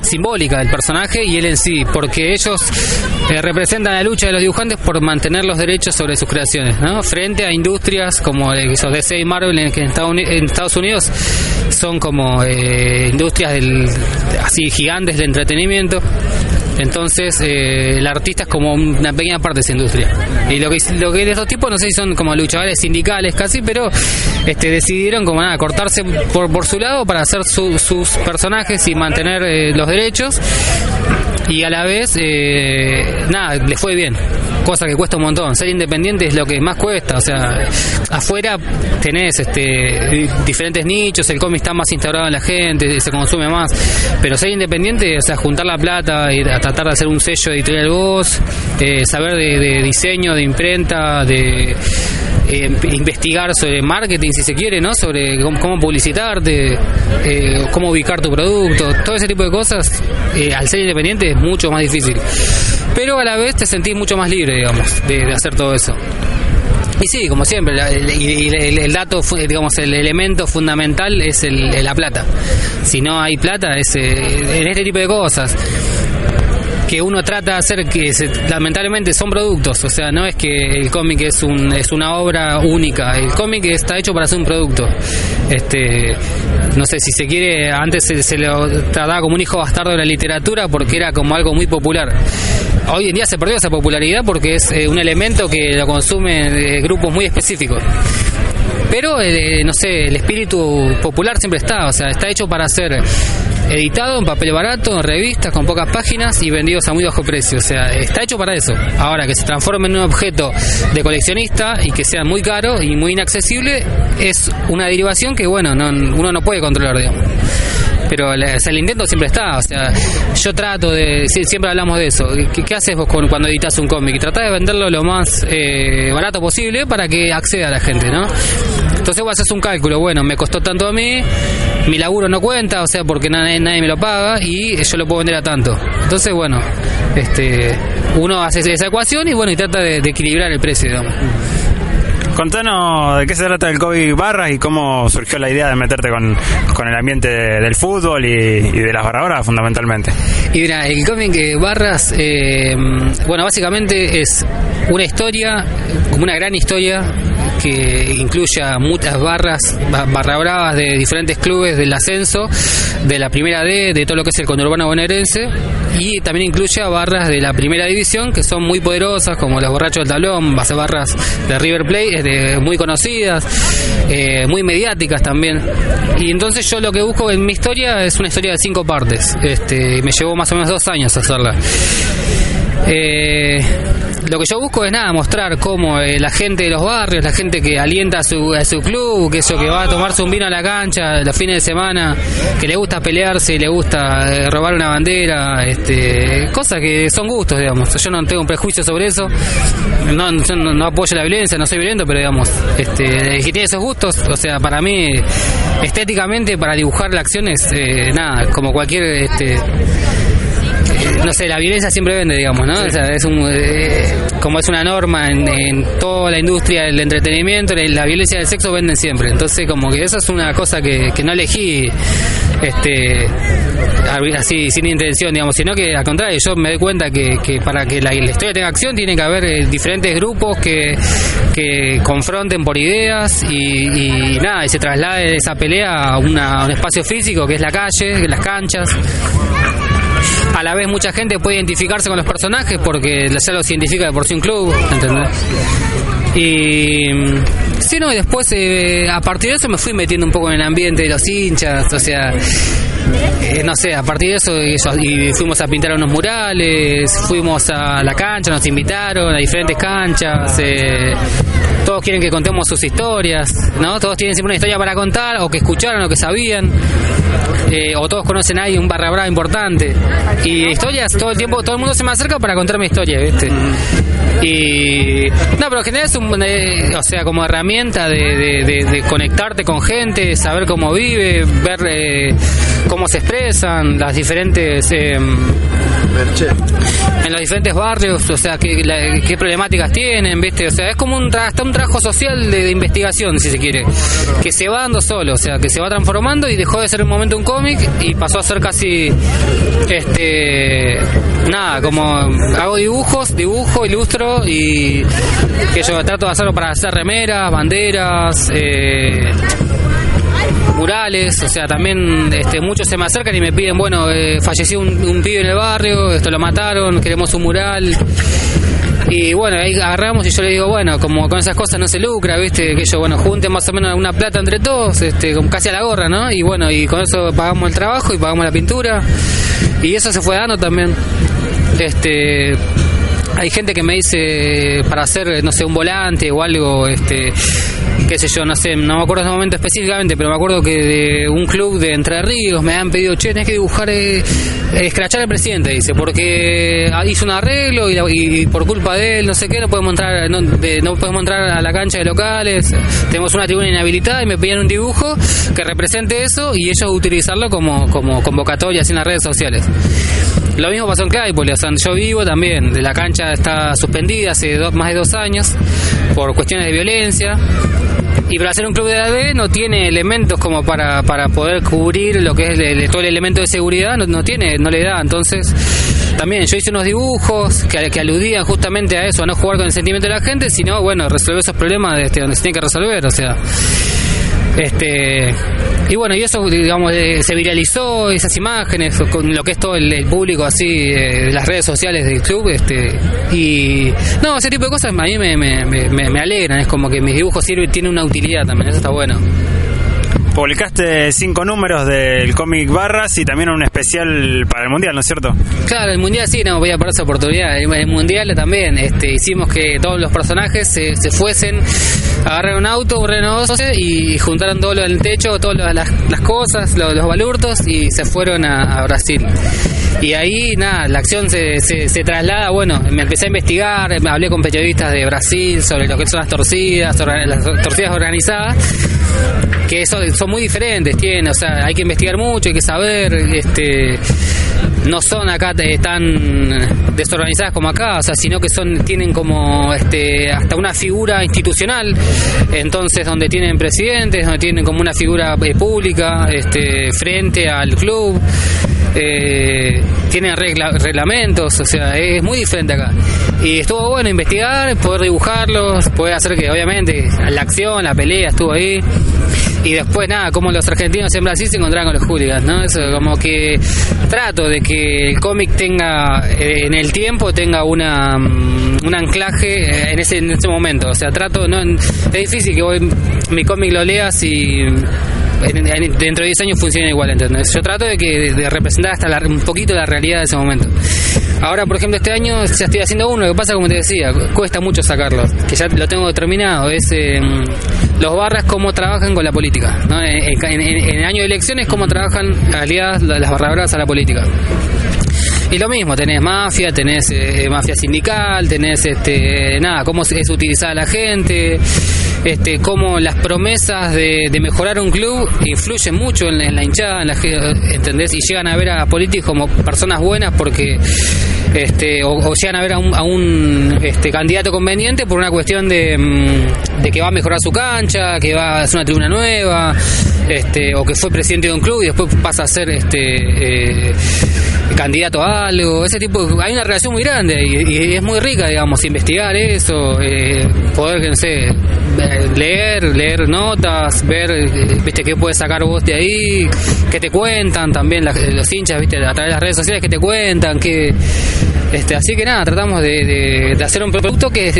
simbólica del personaje y él en sí, porque ellos eh, representan la lucha de los dibujantes por mantener los derechos sobre sus creaciones, ¿no? frente a industrias como eh, DC y Marvel en, en Estados Unidos son como eh, industrias del, así gigantes de entretenimiento. Entonces, eh, el artista es como una pequeña parte de esa industria. Y lo que, lo que de estos tipos, no sé si son como luchadores sindicales casi, pero este, decidieron como nada, cortarse por, por su lado para hacer su- sus personajes y mantener eh, los derechos. Y a la vez, eh, nada, les fue bien. Cosa que cuesta un montón. Ser independiente es lo que más cuesta. O sea, afuera tenés este, diferentes nichos, el cómic está más instaurado en la gente, se consume más. Pero ser independiente, o sea, juntar la plata y tratar de hacer un sello editorial vos, eh, saber de, de diseño, de imprenta, de eh, investigar sobre marketing, si se quiere, ¿no? Sobre cómo, cómo publicitarte, eh, cómo ubicar tu producto, todo ese tipo de cosas, eh, al ser independiente mucho más difícil. Pero a la vez te sentís mucho más libre, digamos, de, hacer todo eso. Y sí, como siempre, el, el- el dato, digamos, el elemento fundamental es el, la plata. Si no hay plata, es eh, en este tipo de cosas que uno trata de hacer que lamentablemente son productos, o sea, no es que el cómic es un es una obra única, el cómic está hecho para ser un producto. Este, no sé si se quiere, antes se, se lo trataba como un hijo bastardo de la literatura porque era como algo muy popular. Hoy en día se perdió esa popularidad porque es eh, un elemento que lo consumen eh, grupos muy específicos. Pero, eh, no sé, el espíritu popular siempre está, o sea, está hecho para ser editado en papel barato, en revistas, con pocas páginas y vendidos a muy bajo precio. O sea, está hecho para eso. Ahora, que se transforme en un objeto de coleccionista y que sea muy caro y muy inaccesible, es una derivación que, bueno, no, uno no puede controlar, digamos pero la- o sea, el intento siempre está. O sea, yo trato de. siempre hablamos de eso. ¿Qué, qué haces vos con- cuando editas un cómic? Tratás de venderlo lo más eh, barato posible para que acceda a la gente, ¿no? Entonces vos haces un cálculo. Bueno, me costó tanto a mí, mi laburo no cuenta, o sea, porque nadie, nadie me lo paga y yo lo puedo vender a tanto. Entonces, bueno, este uno hace esa ecuación y bueno, y trata de, de equilibrar el precio, digamos. Contanos de qué se trata el cómic Barras y cómo surgió la idea de meterte con, con el ambiente del fútbol y, y de las barradoras fundamentalmente. Y mira, el cómic Barras, eh, bueno, básicamente es una historia, como una gran historia, que incluye a muchas barras, ba- barra bravas de diferentes clubes del ascenso, de la primera D, de todo lo que es el conurbano bonaerense, y también incluye a barras de la primera división, que son muy poderosas, como los borrachos del tablón, base barras de River Plate, de- muy conocidas, eh, muy mediáticas también. Y entonces yo lo que busco en mi historia es una historia de cinco partes. Este, me llevó más o menos dos años hacerla. Eh, lo que yo busco es nada, mostrar cómo eh, la gente de los barrios, la gente que alienta a su, a su club, que eso que va a tomarse un vino a la cancha los fines de semana, que le gusta pelearse, le gusta eh, robar una bandera, este, cosas que son gustos, digamos. Yo no tengo un prejuicio sobre eso, no, yo no, apoyo la violencia, no soy violento, pero digamos, este, el que tiene esos gustos, o sea, para mí, estéticamente, para dibujar la acción es eh, nada, como cualquier este, no sé, la violencia siempre vende, digamos, ¿no? O sea, es un, eh, como es una norma en, en toda la industria del entretenimiento, la violencia del sexo venden siempre. Entonces, como que eso es una cosa que, que no elegí este así sin intención, digamos, sino que al contrario, yo me doy cuenta que, que para que la, la historia tenga acción tiene que haber eh, diferentes grupos que, que confronten por ideas y, y nada, y se traslade esa pelea a, una- a un espacio físico que es la calle, las canchas. A la vez mucha gente puede identificarse con los personajes porque ya los identifica de por sí un club, ¿entendés? Y mm, sí, no, y después eh, a partir de eso me fui metiendo un poco en el ambiente de los hinchas, o sea, eh, no sé, a partir de eso y fuimos a pintar unos murales, fuimos a la cancha, nos invitaron a diferentes canchas, eh, todos quieren que contemos sus historias, ¿no? Todos tienen siempre una historia para contar, o que escucharon, o que sabían, eh, o todos conocen a alguien, un barra brava importante. Y historias, todo el tiempo, todo el mundo se me acerca para contarme historias, ¿viste? Y. No, pero en general es un. eh, o sea, como herramienta de, conectarte con gente, saber cómo vive, ver eh, cómo se expresan, las diferentes. eh, en los diferentes barrios, o sea, qué, problemáticas tienen, ¿viste? O sea, es como un, hasta un trabajo social de, investigación, si se quiere, que se va dando solo, o sea, que se va transformando y dejó de ser un momento un cómic y pasó a ser casi, este, nada, como hago dibujos, dibujo, ilustro y que yo trato de hacerlo para hacer remeras, banderas, eh, murales, o sea, también este, muchos se me acercan y me piden, bueno, eh, falleció un, un pibe en el barrio, esto lo mataron, queremos un mural. Y bueno, ahí agarramos y yo le digo, bueno, como con esas cosas no se lucra, ¿viste? Que ellos, bueno, junten más o menos una plata entre todos, este, casi a la gorra, ¿no? Y bueno, y con eso pagamos el trabajo y pagamos la pintura. Y eso se fue dando también. Este, hay gente que me dice para hacer, no sé, un volante o algo, este, qué sé yo, no sé, no me acuerdo ese momento específicamente, pero me acuerdo que de un club de Entre Ríos me han pedido, che, tenés que dibujar, eh, eh, escrachar al presidente, dice, porque hizo un arreglo y, por culpa de él, no sé qué, no podemos entrar, no, de- no podemos entrar a la cancha de locales, tenemos una tribuna inhabilitada y me pedían un dibujo que represente eso y ellos utilizarlo como, como convocatoria así en las redes sociales. Lo mismo pasó en Claypole, o sea, yo vivo también, la cancha está suspendida hace dos- más de dos años por cuestiones de violencia. Y para hacer un club de la no tiene elementos como para, para poder cubrir lo que es el- todo el elemento de seguridad, no, no tiene, no le da. Entonces, también yo hice unos dibujos que, que aludían justamente a eso, a no jugar con el sentimiento de la gente, sino, bueno, resolver esos problemas este, donde se tiene que resolver, o sea. Este, y bueno, y eso, digamos, eh, se viralizó, esas imágenes, con lo que es todo el, público así, eh, las redes sociales del club, este, y no, ese tipo de cosas a mí me, me, me- me alegran, es como que mis dibujos sirven, tienen una utilidad también, eso está bueno. Publicaste cinco números del cómic Barras y también un especial para el Mundial, ¿no es cierto? Claro, el mundial sí, no voy a por esa oportunidad. El mundial también, este, hicimos que todos los personajes se, se fuesen, agarraron un auto, un Renault 12 y juntaron todo lo del techo, todas las, cosas, lo- los balurtos y se fueron a Brasil. Y ahí, nada, la acción se, se, traslada, bueno, me empecé a investigar, me hablé con periodistas de Brasil sobre lo que son las torcidas, las torcidas organizadas que eso son muy diferentes tienen o sea hay que investigar mucho hay que saber este no son acá eh, tan desorganizadas como acá o sea sino que son tienen como este hasta una figura institucional entonces donde tienen presidentes donde tienen como una figura eh, pública este frente al club eh, tienen regla- reglamentos, o sea, es muy diferente acá. Y estuvo bueno investigar, poder dibujarlos, poder hacer que, obviamente, la acción, la pelea estuvo ahí. Y después, nada, como los argentinos en Brasil se encontraron con los hooligans, ¿no? Eso, como que trato de que el cómic tenga, eh, en el tiempo, tenga una, mm, un anclaje eh, en ese, en ese momento. O sea, trato, no, es difícil que vos mi cómic lo leas y en- en- dentro de 10 años funciona igual, ¿entendés? Yo trato de que de representar hasta la- un poquito la realidad de ese momento. Ahora, por ejemplo, este año ya estoy haciendo uno, lo que pasa, como te decía, cuesta mucho sacarlo, que ya lo tengo determinado, es eh, los barras cómo trabajan con la política. ¿no? En, el año de elecciones, cómo trabajan aliadas las barradoras a la política. Y lo mismo, tenés mafia, tenés eh, mafia sindical, tenés este nada, cómo es utilizada la gente, este cómo las promesas de, mejorar un club influyen mucho en, la- hinchada, en la ¿entendés? Y llegan a ver a políticos como personas buenas porque este o, llegan a ver a un, a un, este candidato conveniente por una cuestión de, mm, de que va a mejorar su cancha, que va a hacer una tribuna nueva, este o que fue presidente de un club y después pasa a ser este eh, candidato a algo, ese tipo, hay una relación muy grande y, es muy rica, digamos, investigar eso, eh, poder, no sé, eh, leer, leer notas, ver, eh, viste, qué puedes sacar vos de ahí, qué te cuentan también la- los hinchas, viste, a través de las redes sociales, qué te cuentan, qué... Este, así que nada, tratamos de, hacer un producto que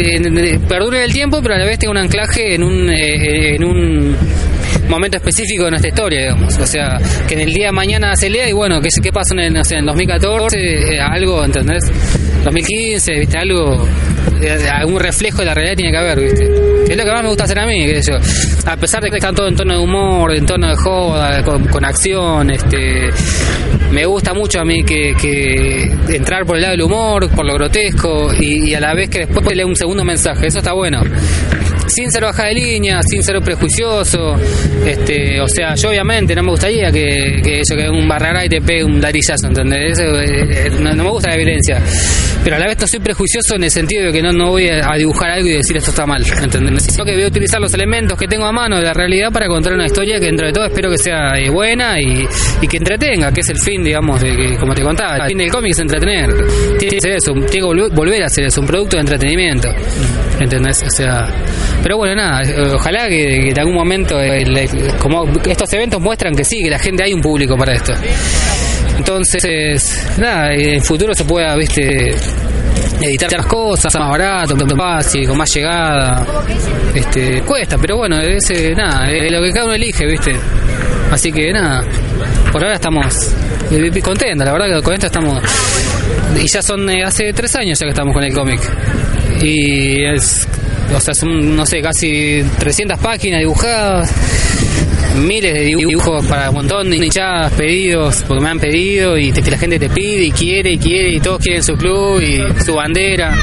perdure el tiempo, pero a la vez tenga un anclaje en un, eh, en un momento específico de nuestra historia, digamos. O sea, que en el día de mañana se lea y bueno, ¿qué, qué pasó en el, no sé, en 2014? Eh, algo, ¿entendés? 2015, ¿viste? Algo, eh, algún reflejo de la realidad tiene que haber, ¿viste? Es lo que más me gusta hacer a mí, qué sé yo. A pesar de que están todo en tono de humor, en tono de joda, con, acción, este... Me gusta mucho a mí que, entrar por el lado del humor, por lo grotesco y, a la vez que después lee un segundo mensaje. Eso está bueno sin ser baja de línea, sin ser prejuicioso, este, o sea, yo obviamente no me gustaría que, que eso que un barrara y te pegue un larillazo, ¿entendés? Eso, eh, no, no me gusta la violencia. Pero a la vez no soy prejuicioso en el sentido de que no, no voy a, dibujar algo y decir esto está mal, ¿entendés? Sino que voy a utilizar los elementos que tengo a mano de la realidad para contar una historia que dentro de todo espero que sea eh, buena y, que entretenga, que es el fin, digamos, de que, como te contaba, el fin del cómic es entretener. Tiene que ser eso, tiene que volver a ser eso, un producto de entretenimiento. ¿Entendés? O sea, pero bueno, nada, eh, ojalá que, en algún momento, eh, como estos eventos muestran que sí, que la gente hay un público para esto. Entonces, nada, en el futuro se pueda, viste, editar las cosas más barato, más fácil, con más llegada. Este, cuesta, pero bueno, es eh, nada, es lo que cada uno elige, viste. Así que nada, por ahora estamos eh, contentos, la verdad que con esto estamos. Y ya son eh, hace tres años ya que estamos con el cómic. Y es, o sea, son, no sé, casi 300 páginas dibujadas miles de dibu- dibujos para un montón de hinchadas, pedidos, porque me han pedido y te- la gente te pide y quiere y quiere y todos quieren su club y su bandera.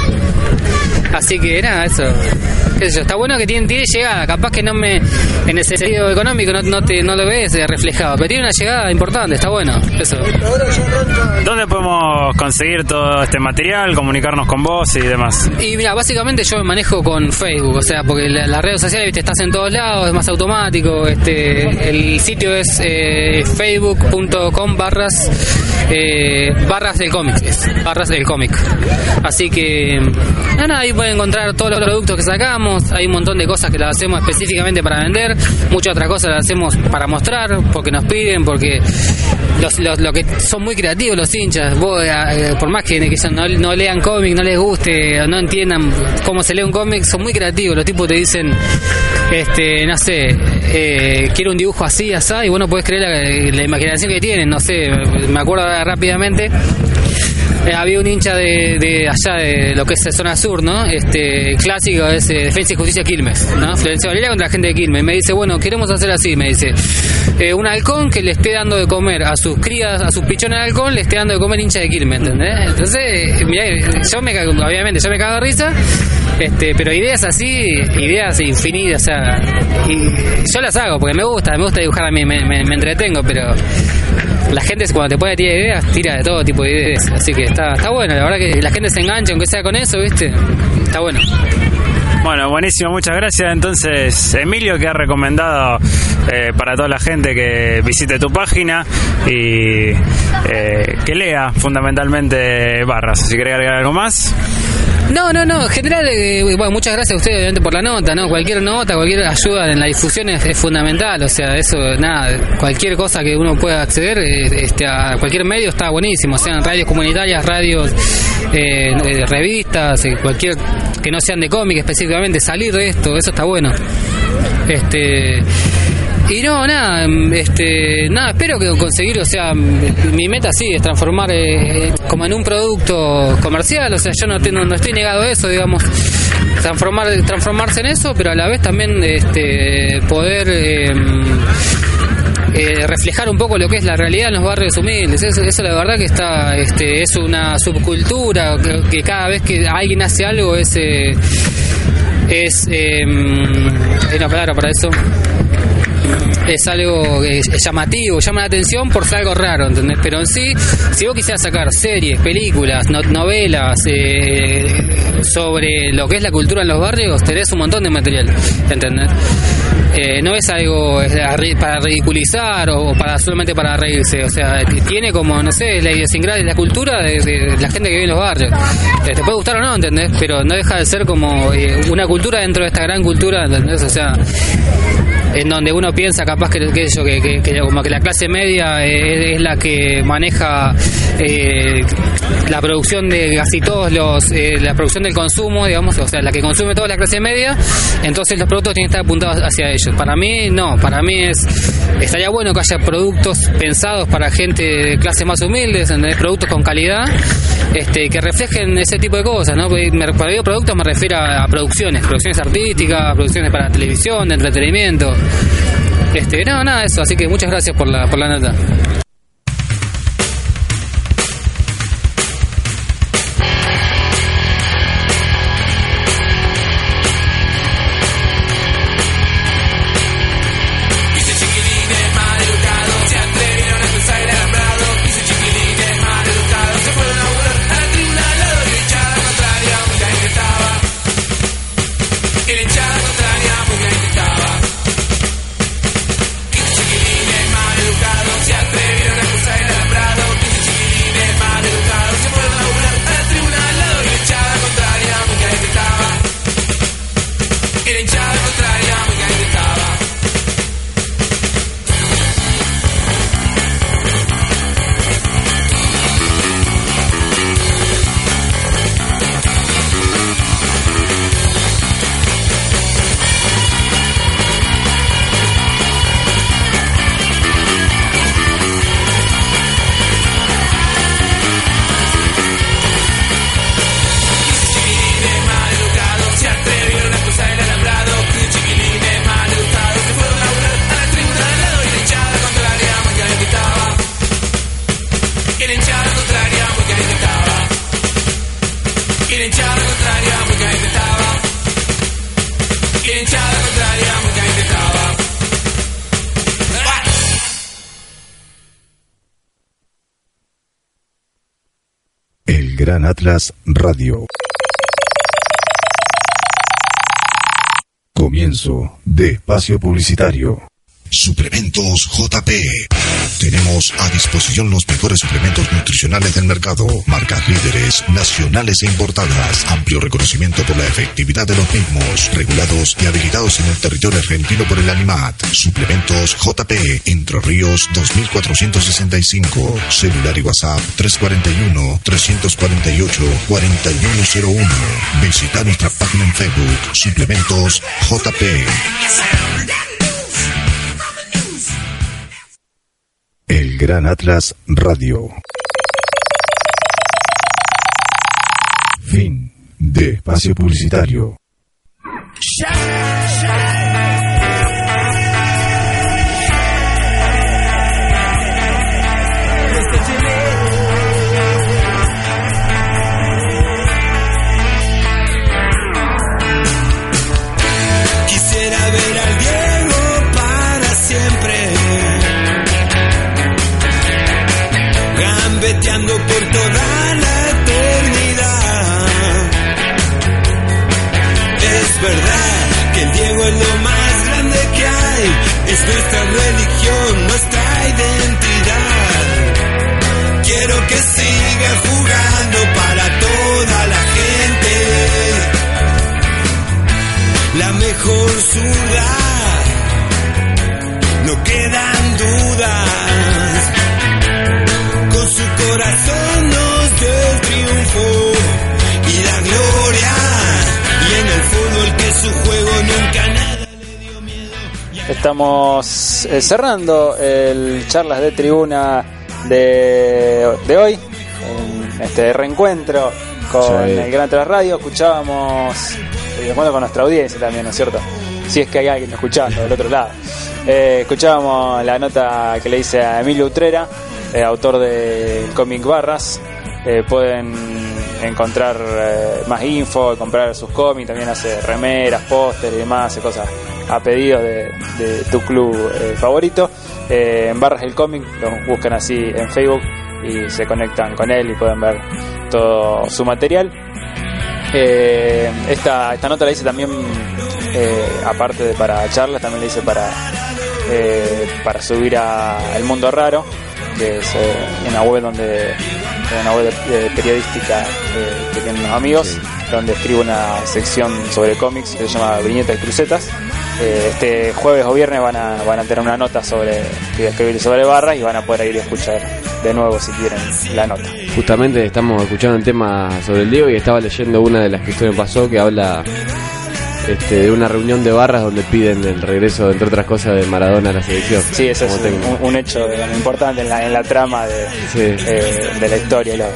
Así que nada, eso. Está bueno que tiene, tiene llegada, capaz que no me, en el sentido económico no, no, te, no lo ves reflejado, pero tiene una llegada importante, está bueno, eso. ¿Dónde podemos conseguir todo este material, comunicarnos con vos y demás? Y mira, básicamente yo me manejo con Facebook, o sea, porque la- las redes sociales, viste, estás en todos lados, es más automático, este, el sitio es eh, facebook.com barras eh, barras del cómic, barras del cómic. Así que nada, ahí pueden encontrar todos los productos que sacamos, hay un montón de cosas que las hacemos específicamente para vender, muchas otras cosas las hacemos para mostrar, porque nos piden, porque los, los, lo que son muy creativos los hinchas, vos, eh, por más que, no, no lean cómic, no les guste, no entiendan cómo se lee un cómic, son muy creativos, los tipos te dicen, este, no sé, eh, quiero un dibujo así, así, y bueno, puedes creer la, la imaginación que tienen, no sé, me acuerdo rápidamente. Eh, había un hincha de, de allá de lo que es zona sur, ¿no? Este clásico es eh, Defensa y Justicia Quilmes, ¿no? Florencia Varela contra la gente de Quilmes. Me dice, bueno, queremos hacer así, me dice. Eh, un halcón que le esté dando de comer a sus crías, a sus pichones de halcón, le esté dando de comer hincha de Quilmes, ¿entendés? Entonces, mirá, yo me cago, obviamente, yo me cago de risa, este, pero ideas así, ideas infinitas, o sea, y yo las hago porque me gusta, me gusta dibujar a mí, me entretengo, pero la gente cuando te pone tirar ideas, tira de todo tipo de ideas, así que está, está bueno, la verdad que la gente se engancha, aunque sea con eso, ¿viste? Está bueno. Bueno, buenísimo, muchas gracias. Entonces, Emilio, que ha recomendado eh, para toda la gente que visite tu página y eh, que lea fundamentalmente barras. Si querés agregar algo más. No, no, no, en general, eh, bueno, muchas gracias a ustedes obviamente por la nota, ¿no? Cualquier nota, cualquier ayuda en la difusión es, fundamental, o sea, eso, nada, cualquier cosa que uno pueda acceder eh, este, a cualquier medio está buenísimo, sean radios comunitarias, radios, eh, eh, revistas, eh, cualquier que no sean de cómic específicamente, salir de esto, eso está bueno. Este Y no, nada, em, este, nada, espero que conseguir, o sea, m- mi meta sí es transformar eh, eh, como en un producto comercial, o sea, yo no, tengo, no estoy negado a eso, digamos, transformar, transformarse en eso, pero a la vez también este, poder em, eh, reflejar un poco lo que es la realidad en los barrios humildes. Eso, eso la verdad que está, este, es una subcultura que, cada vez que alguien hace algo es, eh, es, eh, una palabra para eso. Es algo llamativo, llama la atención por ser algo raro, ¿entendés? Pero en sí, si vos quisieras sacar series, películas, no- novelas eh, sobre lo que es la cultura en los barrios, tenés un montón de material, ¿entendés? Eh, no es algo para ridiculizar o para solamente para reírse, o sea, tiene como, no sé, la idiosincrasia, la cultura de, de la gente que vive en los barrios. Eh, te puede gustar o no, ¿entendés? Pero no deja de ser como eh, una cultura dentro de esta gran cultura, ¿entendés? O sea, en donde uno piensa capaz que, que, yo, que, como que la clase media es, la que maneja eh, la producción de casi todos los eh, la producción del consumo digamos o sea la que consume toda la clase media entonces los productos tienen que estar apuntados hacia ellos para mí no para mí es estaría bueno que haya productos pensados para gente de clases más humildes productos con calidad este, que reflejen ese tipo de cosas, ¿no? Me- Cuando digo productos me refiero a producciones, producciones artísticas, producciones para televisión, de entretenimiento. Este, no, nada eso, así que muchas gracias por la, por la nota. Gran Atlas Radio. Comienzo de espacio publicitario. Suplementos JP. Tenemos a disposición los mejores suplementos nutricionales del mercado. Marcas líderes, nacionales e importadas. Amplio reconocimiento por la efectividad de los mismos. Regulados y habilitados en el territorio argentino por el ANIMAT. Suplementos JP. Entre Ríos 2465. Celular y WhatsApp 341-348-4101. Visita nuestra página en Facebook. Suplementos JP. El Gran Atlas Radio. Fin de espacio publicitario. Nuestra religión, nuestra identidad. Quiero que siga jugando para toda la gente la mejor zurda. Estamos eh, cerrando el charlas de tribuna de, de hoy, en este reencuentro con Sí. el Gran Tras Radio. Escuchábamos, y reencuentro con nuestra audiencia también, ¿no es cierto? Si es que hay alguien escuchando del otro lado. Eh, escuchábamos la nota que le hice a Emilio Utrera, eh, autor del cómic Barras. Eh, pueden encontrar eh, más info, comprar sus cómics, también hace remeras, póster y demás, hace cosas a pedido de, tu club eh, favorito. Eh, en Barras el cómic, lo buscan así en Facebook y se conectan con él y pueden ver todo su material. Esta, esta nota la hice también, aparte de para charlas, también la hice para, para subir a El Mundo Raro, que es eh, una web donde una web de- de periodística eh, que tienen unos amigos, donde escribo una sección sobre cómics que se llama Viñetas y Crucetas. Eh, este jueves o viernes van a, van a tener una nota sobre que escribir sobre barras y van a poder ir a escuchar de nuevo si quieren la nota. Justamente estamos escuchando un tema sobre el Diego y estaba leyendo una de las que esto me pasó que habla este, de una reunión de barras donde piden el regreso, entre otras cosas, de Maradona a la selección. Sí, ese es un, hecho digamos, importante en la, en la trama de, Sí. eh, de la historia. Los,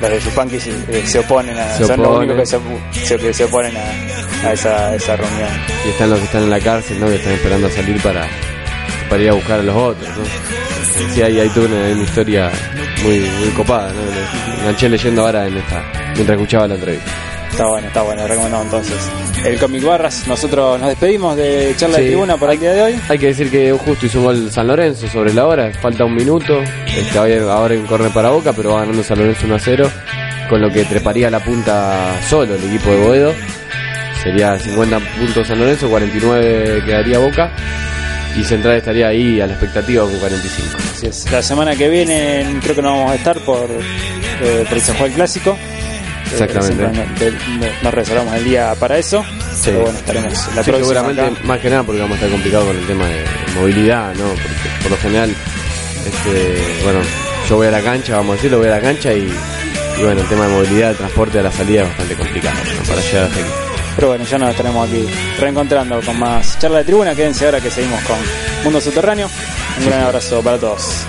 los de Chupanqui se, eh, se oponen a, Se son los únicos que se, que oponen a, a esa, reunión. Y están los que están en la cárcel, ¿no? Que están esperando a salir para, para ir a buscar a los otros, ¿no? Sí, hay, hay toda una, una historia muy, muy copada, ¿no? Me enganché leyendo ahora en esta, mientras escuchaba la entrevista. Está bueno, está bueno, recomendado entonces. El cómic Barras, nosotros nos despedimos de charla de tribuna por el día de hoy. Hay que decir que justo hizo gol San Lorenzo sobre la hora, falta un minuto, este, ahora un corner para Boca, pero va ganando San Lorenzo 1 a 0, con lo que treparía la punta solo el equipo de Boedo. Sería 50 puntos San Lorenzo, 49 quedaría Boca, y Central estaría ahí a la expectativa con 45. Así es. La semana que viene creo que no vamos a estar por, eh, por el San Juan Clásico. Exactamente. nos- reservamos el día para eso. Pero bueno, estaremos la Sí, próxima seguramente acá. más que nada porque vamos a estar complicado con el tema de movilidad, ¿no? Porque por lo general, este, bueno, yo voy a la cancha, vamos a decirlo, voy a la cancha y, y bueno, el tema de movilidad, de transporte a la salida es bastante complicado ¿no? para llegar hasta aquí. Pero bueno, ya nos estaremos aquí reencontrando con más charla de tribuna. Quédense ahora que seguimos con Mundo Subterráneo. Un gran abrazo para todos.